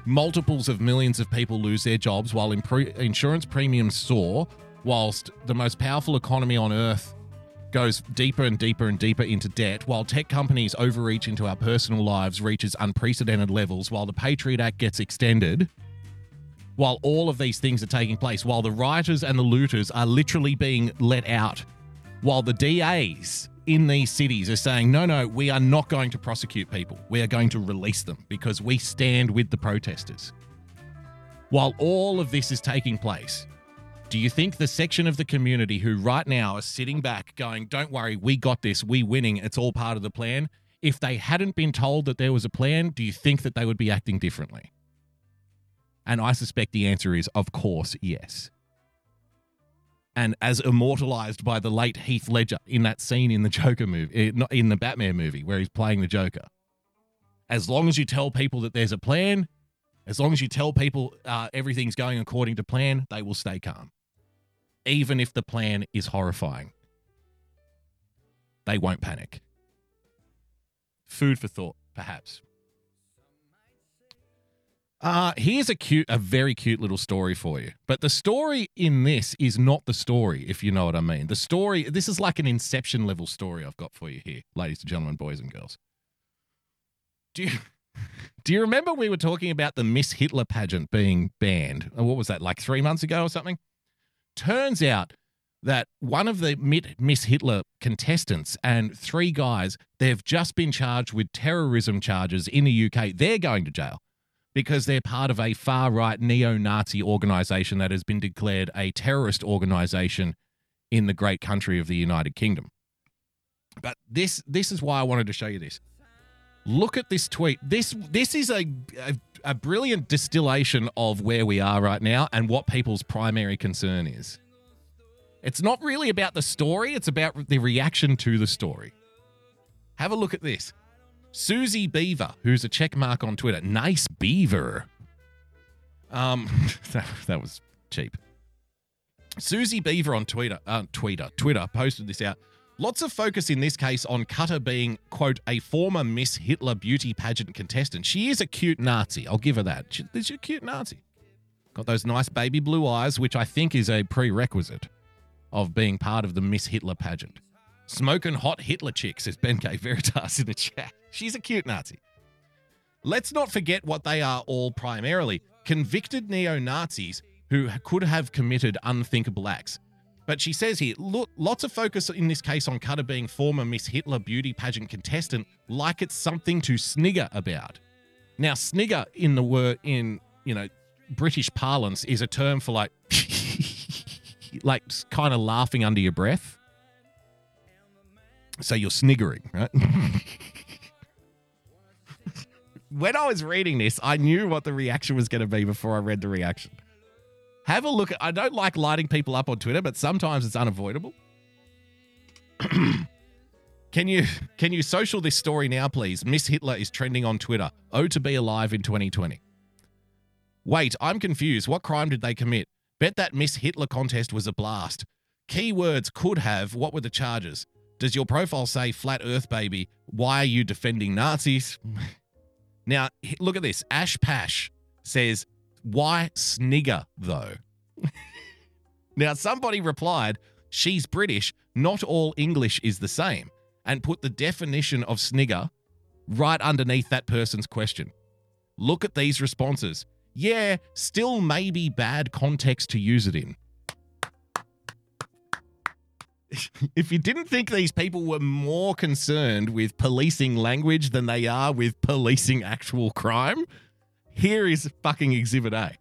[SPEAKER 2] multiples of millions of people lose their jobs, while impre- insurance premiums soar, whilst the most powerful economy on earth goes deeper and deeper and deeper into debt, while tech companies overreach into our personal lives reaches unprecedented levels, while the Patriot Act gets extended, while all of these things are taking place, while the rioters and the looters are literally being let out, while the DAs in these cities are saying, no, no, we are not going to prosecute people. We are going to release them because we stand with the protesters. While all of this is taking place, do you think the section of the community who right now are sitting back going, don't worry, we got this, we winning, it's all part of the plan? If they hadn't been told that there was a plan, do you think that they would be acting differently? And I suspect the answer is, of course, yes. And as immortalized by the late Heath Ledger in that scene in the Joker movie, eh, in the Batman movie where he's playing the Joker. As long as you tell people that there's a plan, as long as you tell people uh, everything's going according to plan, they will stay calm even if the plan is horrifying. They won't panic. Food for thought, perhaps. Uh, here's a cute, a very cute little story for you. But the story in this is not the story, if you know what I mean. The story, this is like an inception level story I've got for you here, ladies and gentlemen, boys and girls. Do you, (laughs) do you remember we were talking about the Miss Hitler pageant being banned? What was that, like three months ago or something? Turns out that one of the Miss Hitler contestants and three guys, they've just been charged with terrorism charges in the UK. They're going to jail because they're part of a far right neo Nazi organization that has been declared a terrorist organization in the great country of the United Kingdom. But this this is why I wanted to show you this. Look at this tweet. This this is a, a a brilliant distillation of where we are right now and what people's primary concern is. It's not really about the story, it's about the reaction to the story. Have a look at this. Susie Beaver, who's a check mark on Twitter. Nice beaver. Um, (laughs) that, that was cheap. Susie Beaver on Twitter, uh, Twitter, Twitter posted this out. Lots of focus in this case on Cutter being, quote, a former Miss Hitler beauty pageant contestant. She is a cute Nazi. I'll give her that. She, she's a cute Nazi. Got those nice baby blue eyes, which I think is a prerequisite of being part of the Miss Hitler pageant. Smoking hot Hitler chick, says Ben K. Veritas in the chat. She's a cute Nazi. Let's not forget what they are all primarily convicted neo Nazis who could have committed unthinkable acts. But she says here, look, lots of focus in this case on Cutter being former Miss Hitler beauty pageant contestant, like it's something to snigger about. Now, snigger in the word in you know British parlance is a term for like, (laughs) like kind of laughing under your breath. So you're sniggering, right? (laughs) when I was reading this, I knew what the reaction was going to be before I read the reaction. Have a look. At, I don't like lighting people up on Twitter, but sometimes it's unavoidable. (clears throat) can you can you social this story now, please? Miss Hitler is trending on Twitter. Oh, to be alive in 2020. Wait, I'm confused. What crime did they commit? Bet that Miss Hitler contest was a blast. Keywords could have. What were the charges? Does your profile say flat Earth baby? Why are you defending Nazis? (laughs) now look at this. Ash Pash says why snigger, though? (laughs) now, somebody replied, She's British. Not all English is the same. And put the definition of snigger right underneath that person's question. Look at these responses. Yeah, still maybe bad context to use it in. (laughs) if you didn't think these people were more concerned with policing language than they are with policing actual crime, here is fucking Exhibit A.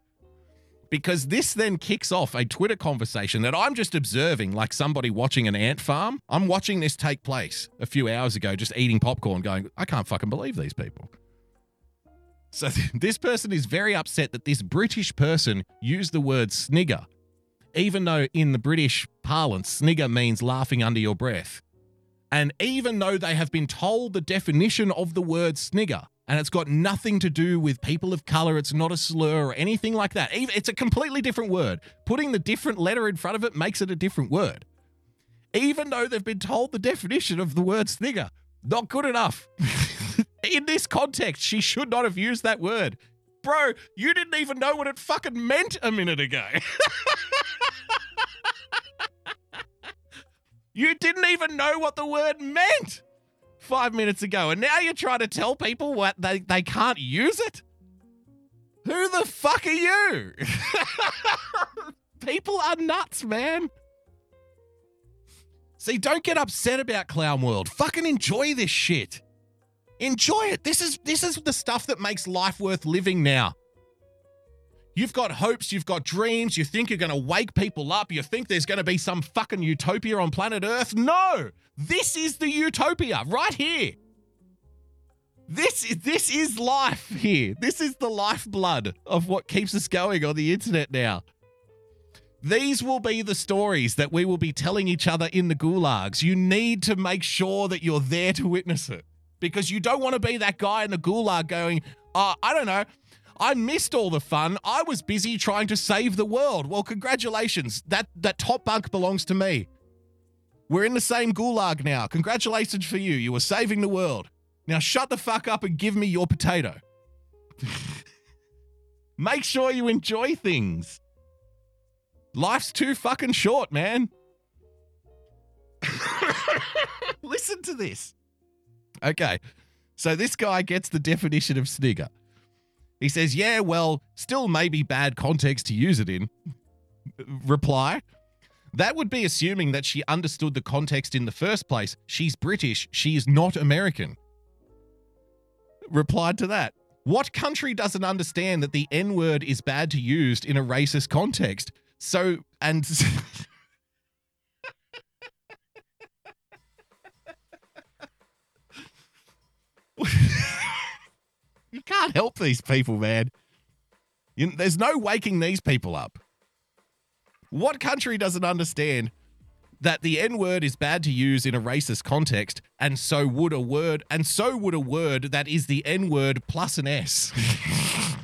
[SPEAKER 2] Because this then kicks off a Twitter conversation that I'm just observing like somebody watching an ant farm. I'm watching this take place a few hours ago, just eating popcorn, going, I can't fucking believe these people. So (laughs) this person is very upset that this British person used the word snigger, even though in the British parlance, snigger means laughing under your breath. And even though they have been told the definition of the word snigger, and it's got nothing to do with people of color. It's not a slur or anything like that. It's a completely different word. Putting the different letter in front of it makes it a different word. Even though they've been told the definition of the word snigger, not good enough. (laughs) in this context, she should not have used that word. Bro, you didn't even know what it fucking meant a minute ago. (laughs) You didn't even know what the word meant five minutes ago, and now you're trying to tell people what they, they can't use it? Who the fuck are you? (laughs) people are nuts, man. See, don't get upset about Clown World. Fucking enjoy this shit. Enjoy it. This is this is the stuff that makes life worth living now. You've got hopes, you've got dreams, you think you're going to wake people up, you think there's going to be some fucking utopia on planet Earth. No! This is the utopia right here. This is this is life here. This is the lifeblood of what keeps us going on the internet now. These will be the stories that we will be telling each other in the gulags. You need to make sure that you're there to witness it because you don't want to be that guy in the gulag going, uh, I don't know, I missed all the fun. I was busy trying to save the world. Well, congratulations. That that top bunk belongs to me. We're in the same gulag now. Congratulations for you. You were saving the world. Now shut the fuck up and give me your potato. (laughs) Make sure you enjoy things. Life's too fucking short, man. (laughs) Listen to this. Okay. So this guy gets the definition of snigger. He says, Yeah, well, still maybe bad context to use it in. (laughs) Reply. That would be assuming that she understood the context in the first place. She's British. She is not American. Replied to that. What country doesn't understand that the N word is bad to use in a racist context? So, and. (laughs) You can't help these people, man. You, there's no waking these people up. What country doesn't understand that the N word is bad to use in a racist context, and so would a word, and so would a word that is the N word plus an S. (laughs)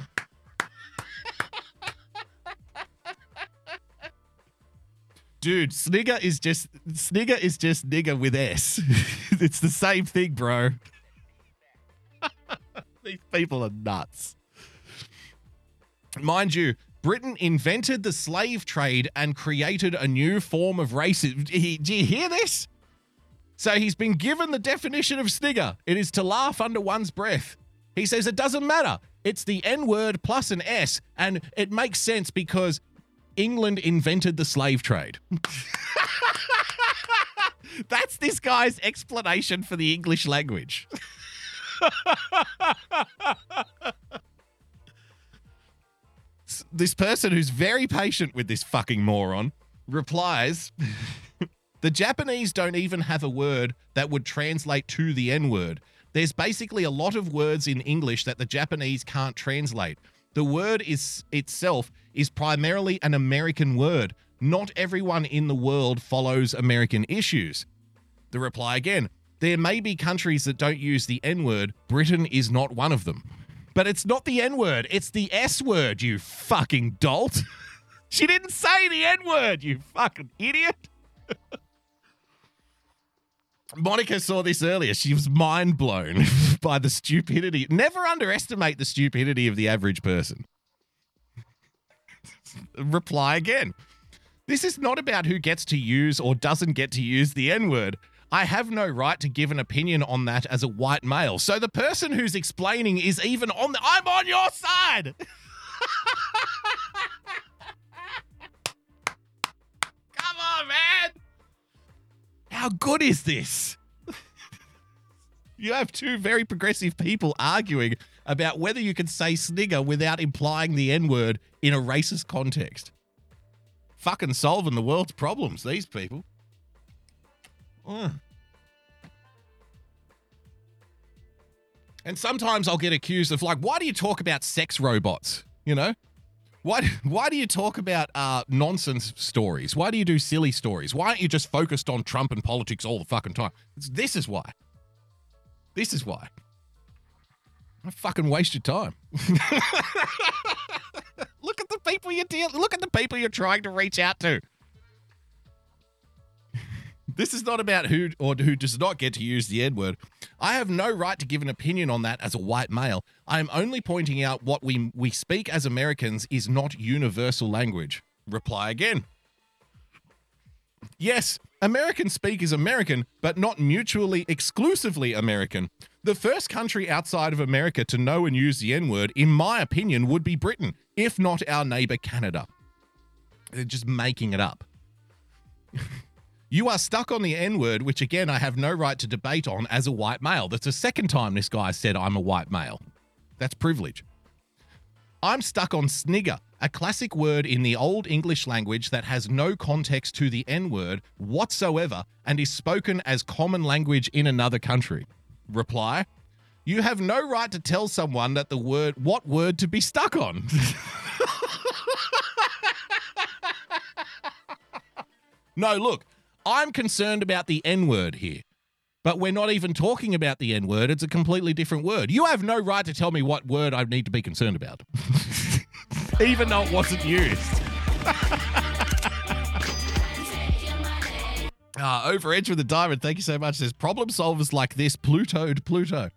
[SPEAKER 2] Dude, snigger is just snigger is just nigger with S. (laughs) it's the same thing, bro. (laughs) These people are nuts. Mind you, Britain invented the slave trade and created a new form of racism. Do you hear this? So he's been given the definition of snigger. It is to laugh under one's breath. He says it doesn't matter. It's the N word plus an S, and it makes sense because England invented the slave trade. (laughs) That's this guy's explanation for the English language. (laughs) this person who's very patient with this fucking moron replies The Japanese don't even have a word that would translate to the N word. There's basically a lot of words in English that the Japanese can't translate. The word is itself is primarily an American word. Not everyone in the world follows American issues. The reply again there may be countries that don't use the N word. Britain is not one of them. But it's not the N word, it's the S word, you fucking dolt. (laughs) she didn't say the N word, you fucking idiot. (laughs) Monica saw this earlier. She was mind blown (laughs) by the stupidity. Never underestimate the stupidity of the average person. Reply again. This is not about who gets to use or doesn't get to use the N word. I have no right to give an opinion on that as a white male. So the person who's explaining is even on the. I'm on your side! (laughs) Come on, man! How good is this? you have two very progressive people arguing about whether you can say snigger without implying the N word in a racist context. Fucking solving the world's problems, these people. Mm. And sometimes I'll get accused of like, why do you talk about sex robots? You know, why (laughs) why do you talk about uh, nonsense stories? Why do you do silly stories? Why aren't you just focused on Trump and politics all the fucking time? It's, this is why. This is why. I fucking waste your time. (laughs) look at the people you deal. Look at the people you're trying to reach out to. This is not about who or who does not get to use the N word. I have no right to give an opinion on that as a white male. I am only pointing out what we we speak as Americans is not universal language. Reply again. Yes, Americans speak is American, but not mutually exclusively American. The first country outside of America to know and use the N word, in my opinion, would be Britain, if not our neighbor Canada. They're just making it up. (laughs) you are stuck on the N word, which again, I have no right to debate on as a white male. That's the second time this guy said I'm a white male. That's privilege. I'm stuck on snigger, a classic word in the Old English language that has no context to the N word whatsoever and is spoken as common language in another country. Reply You have no right to tell someone that the word, what word to be stuck on. (laughs) no, look, I'm concerned about the N word here. But we're not even talking about the N word. It's a completely different word. You have no right to tell me what word I need to be concerned about, (laughs) even though it wasn't used. uh, (laughs) over Edge with the Diamond, thank you so much. There's problem solvers like this, Plutoed Pluto.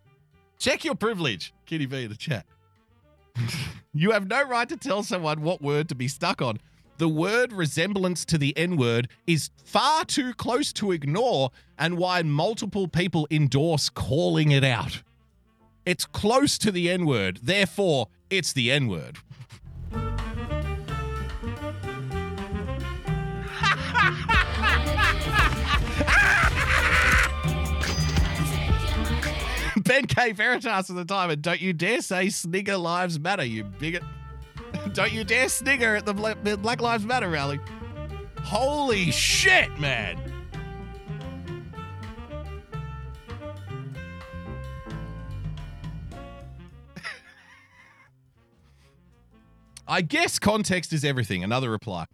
[SPEAKER 2] Check your privilege, Kitty V in the chat. (laughs) you have no right to tell someone what word to be stuck on the word resemblance to the N word is far too close to ignore, and why multiple people endorse calling it out. It's close to the N word, therefore, it's the N word. (laughs) Ben K. Veritas at the time, and don't you dare say Snigger Lives Matter, you bigot. Don't you dare snigger at the Black Lives Matter rally. Holy shit, man. I guess context is everything. Another reply.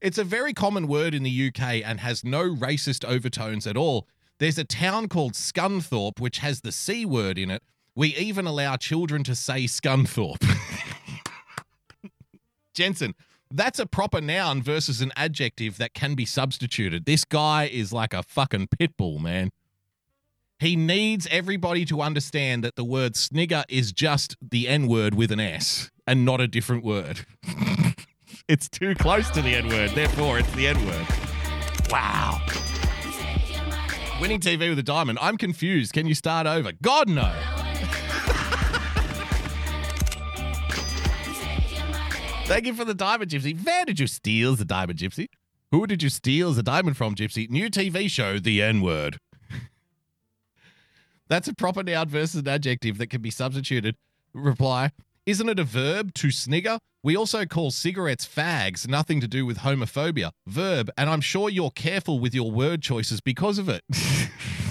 [SPEAKER 2] It's a very common word in the UK and has no racist overtones at all. There's a town called Scunthorpe which has the C word in it. We even allow children to say Scunthorpe. (laughs) Jensen, that's a proper noun versus an adjective that can be substituted. This guy is like a fucking pit bull, man. He needs everybody to understand that the word snigger is just the N word with an S and not a different word. (laughs) it's too close to the N word, therefore, it's the N word. Wow. Winning TV with a diamond. I'm confused. Can you start over? God, no. Thank you for the diamond, Gypsy. Where did you steal the diamond, Gypsy? Who did you steal the diamond from, Gypsy? New TV show, The N Word. (laughs) That's a proper noun versus an adjective that can be substituted. Reply Isn't it a verb to snigger? We also call cigarettes fags, nothing to do with homophobia. Verb, and I'm sure you're careful with your word choices because of it. (laughs)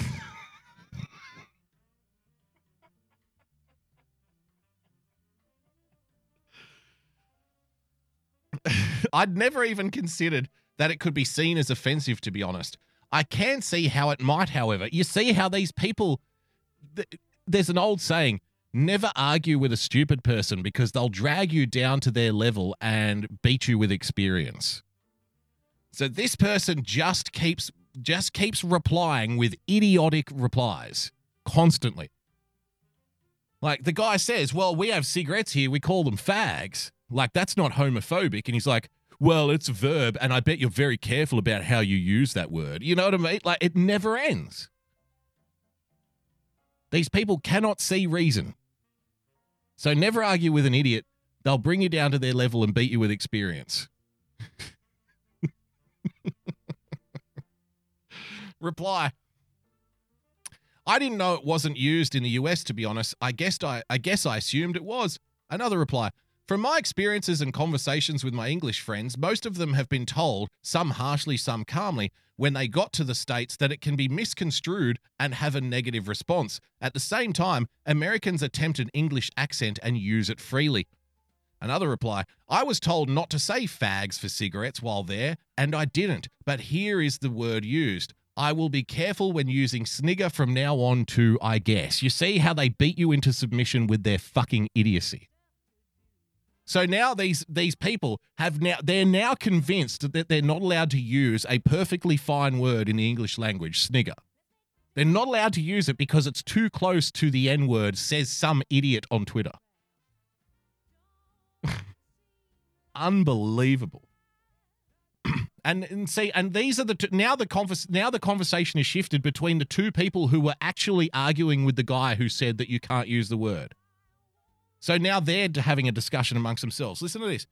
[SPEAKER 2] (laughs) I'd never even considered that it could be seen as offensive, to be honest. I can see how it might, however. You see how these people. Th- there's an old saying never argue with a stupid person because they'll drag you down to their level and beat you with experience. So this person just keeps just keeps replying with idiotic replies constantly. Like the guy says, "Well, we have cigarettes here. We call them fags." Like, that's not homophobic. And he's like, well, it's a verb, and I bet you're very careful about how you use that word. You know what I mean? Like, it never ends. These people cannot see reason. So never argue with an idiot. They'll bring you down to their level and beat you with experience. (laughs) Reply. I didn't know it wasn't used in the US to be honest. I guessed I I guess I assumed it was. Another reply. From my experiences and conversations with my English friends, most of them have been told, some harshly, some calmly, when they got to the States that it can be misconstrued and have a negative response. At the same time, Americans attempt an English accent and use it freely. Another reply I was told not to say fags for cigarettes while there, and I didn't, but here is the word used. I will be careful when using snigger from now on to I guess. You see how they beat you into submission with their fucking idiocy. So now these these people have now they're now convinced that they're not allowed to use a perfectly fine word in the English language, snigger. They're not allowed to use it because it's too close to the N word, says some idiot on Twitter. (laughs) Unbelievable. (clears throat) and, and see, and these are the two, now the convers now the conversation is shifted between the two people who were actually arguing with the guy who said that you can't use the word. So now they're having a discussion amongst themselves. Listen to this.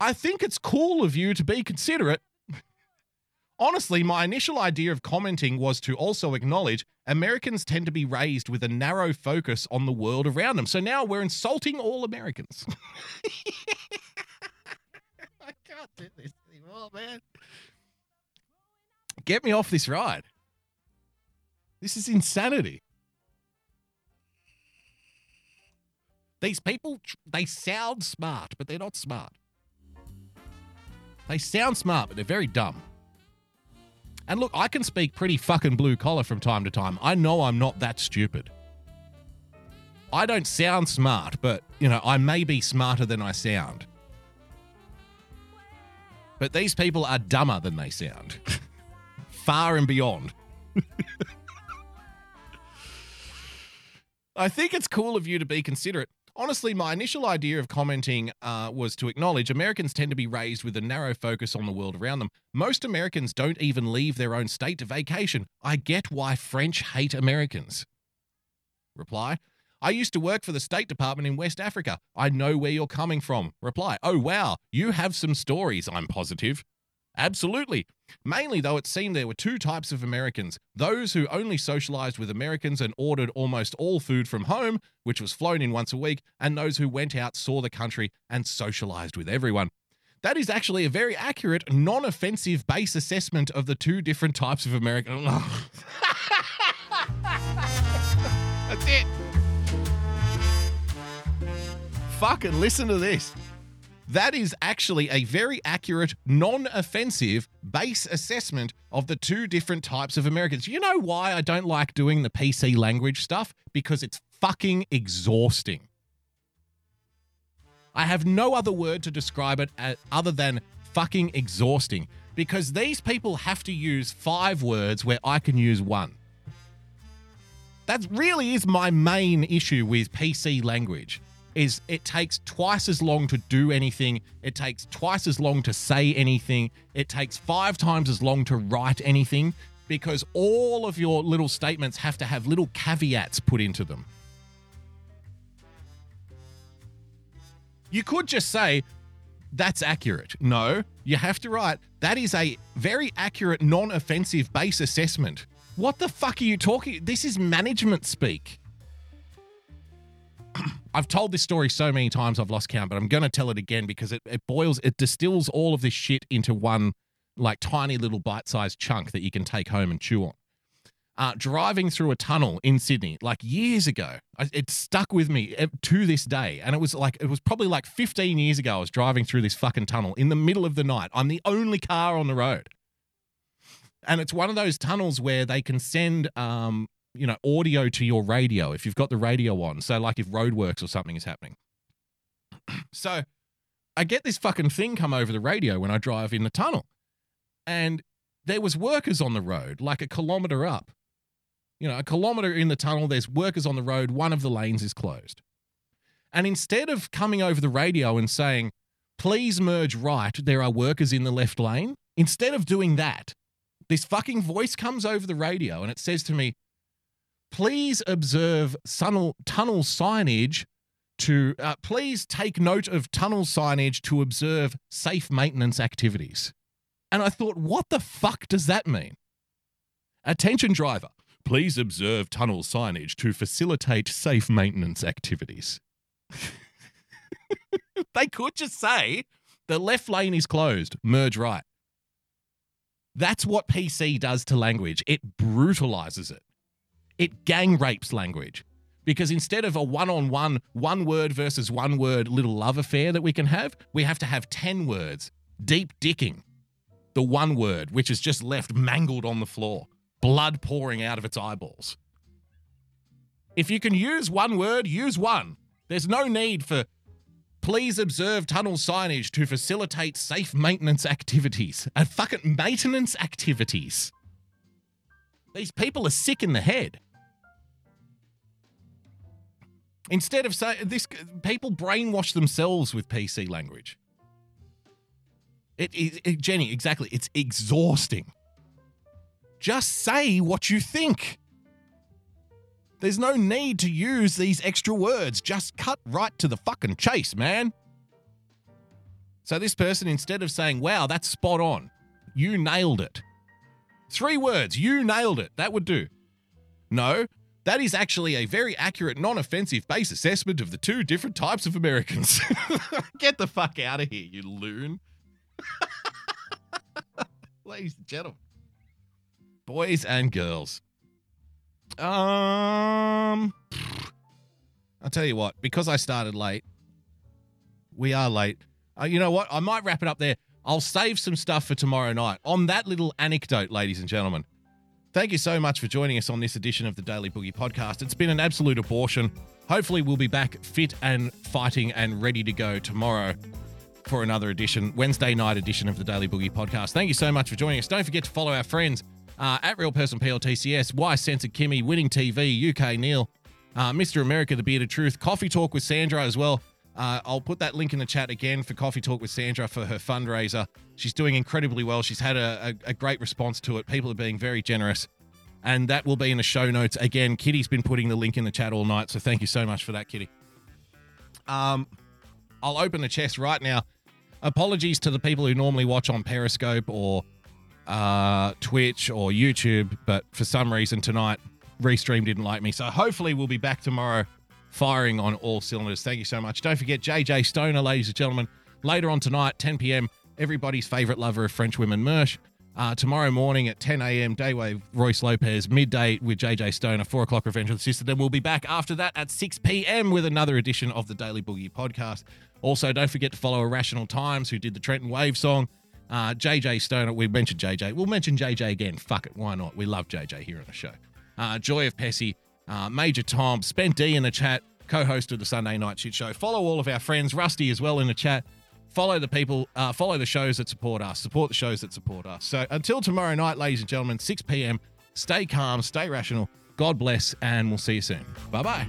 [SPEAKER 2] I think it's cool of you to be considerate. (laughs) Honestly, my initial idea of commenting was to also acknowledge Americans tend to be raised with a narrow focus on the world around them. So now we're insulting all Americans. (laughs) I can't do this anymore, man. Get me off this ride. This is insanity. These people, they sound smart, but they're not smart. They sound smart, but they're very dumb. And look, I can speak pretty fucking blue collar from time to time. I know I'm not that stupid. I don't sound smart, but, you know, I may be smarter than I sound. But these people are dumber than they sound. (laughs) Far and beyond. (laughs) I think it's cool of you to be considerate. Honestly, my initial idea of commenting uh, was to acknowledge Americans tend to be raised with a narrow focus on the world around them. Most Americans don't even leave their own state to vacation. I get why French hate Americans. Reply I used to work for the State Department in West Africa. I know where you're coming from. Reply Oh, wow, you have some stories, I'm positive. Absolutely. Mainly, though, it seemed there were two types of Americans those who only socialized with Americans and ordered almost all food from home, which was flown in once a week, and those who went out, saw the country, and socialized with everyone. That is actually a very accurate, non offensive base assessment of the two different types of American. (laughs) That's it. Fucking listen to this. That is actually a very accurate, non offensive base assessment of the two different types of Americans. You know why I don't like doing the PC language stuff? Because it's fucking exhausting. I have no other word to describe it uh, other than fucking exhausting because these people have to use five words where I can use one. That really is my main issue with PC language is it takes twice as long to do anything. It takes twice as long to say anything. It takes five times as long to write anything because all of your little statements have to have little caveats put into them. You could just say, that's accurate. No, you have to write, that is a very accurate, non offensive base assessment. What the fuck are you talking? This is management speak. (clears throat) I've told this story so many times I've lost count, but I'm going to tell it again because it, it boils, it distills all of this shit into one like tiny little bite sized chunk that you can take home and chew on. Uh, driving through a tunnel in Sydney, like years ago, it stuck with me eh, to this day. And it was like, it was probably like 15 years ago. I was driving through this fucking tunnel in the middle of the night. I'm the only car on the road. And it's one of those tunnels where they can send um, you know, audio to your radio if you've got the radio on. So, like if roadworks or something is happening. (clears throat) so, I get this fucking thing come over the radio when I drive in the tunnel, and there was workers on the road, like a kilometer up. You know, a kilometer in the tunnel, there's workers on the road. One of the lanes is closed. And instead of coming over the radio and saying, please merge right, there are workers in the left lane, instead of doing that, this fucking voice comes over the radio and it says to me, please observe tunnel, tunnel signage to uh, please take note of tunnel signage to observe safe maintenance activities. And I thought, what the fuck does that mean? Attention driver, please observe tunnel signage to facilitate safe maintenance activities. (laughs) they could just say the left lane is closed, merge right. That's what PC does to language. It brutalizes it it gang rapes language because instead of a one on one, one word versus one word little love affair that we can have, we have to have 10 words, deep dicking the one word, which is just left mangled on the floor, blood pouring out of its eyeballs. If you can use one word, use one. There's no need for please observe tunnel signage to facilitate safe maintenance activities. And fucking maintenance activities. These people are sick in the head. Instead of saying this, people brainwash themselves with PC language. It, it, it, Jenny, exactly. It's exhausting. Just say what you think. There's no need to use these extra words. Just cut right to the fucking chase, man. So this person, instead of saying, wow, that's spot on, you nailed it. Three words, you nailed it. That would do. No, that is actually a very accurate, non offensive base assessment of the two different types of Americans. (laughs) Get the fuck out of here, you loon. (laughs) Ladies and gentlemen, boys and girls. Um, (sniffs) I'll tell you what, because I started late, we are late. Uh, you know what? I might wrap it up there. I'll save some stuff for tomorrow night. On that little anecdote, ladies and gentlemen, thank you so much for joining us on this edition of the Daily Boogie podcast. It's been an absolute abortion. Hopefully, we'll be back fit and fighting and ready to go tomorrow for another edition, Wednesday night edition of the Daily Boogie podcast. Thank you so much for joining us. Don't forget to follow our friends uh, at Real Person PLTCS, Y Censored Kimmy, Winning TV, UK Neil, uh, Mr. America, The Bearded Truth, Coffee Talk with Sandra as well. Uh, I'll put that link in the chat again for Coffee Talk with Sandra for her fundraiser. She's doing incredibly well. She's had a, a, a great response to it. People are being very generous. And that will be in the show notes. Again, Kitty's been putting the link in the chat all night. So thank you so much for that, Kitty. Um, I'll open the chest right now. Apologies to the people who normally watch on Periscope or uh, Twitch or YouTube, but for some reason tonight, Restream didn't like me. So hopefully we'll be back tomorrow firing on all cylinders. Thank you so much. Don't forget JJ Stoner, ladies and gentlemen. Later on tonight, 10 p.m., everybody's favorite lover of French women, Mersh. Uh, tomorrow morning at 10 a.m., Daywave Royce Lopez, midday with JJ Stoner, 4 o'clock Revenge of the Sister. Then we'll be back after that at 6 p.m. with another edition of the Daily Boogie podcast. Also, don't forget to follow Irrational Times, who did the Trenton Wade song. Uh, JJ Stoner, we mentioned JJ. We'll mention JJ again. Fuck it, why not? We love JJ here on the show. Uh, Joy of Pessy, uh, Major Tom, Spent D in the chat, co host of the Sunday Night Shit Show. Follow all of our friends, Rusty as well in the chat. Follow the people, uh, follow the shows that support us, support the shows that support us. So until tomorrow night, ladies and gentlemen, 6 p.m., stay calm, stay rational. God bless, and we'll see you soon. Bye bye.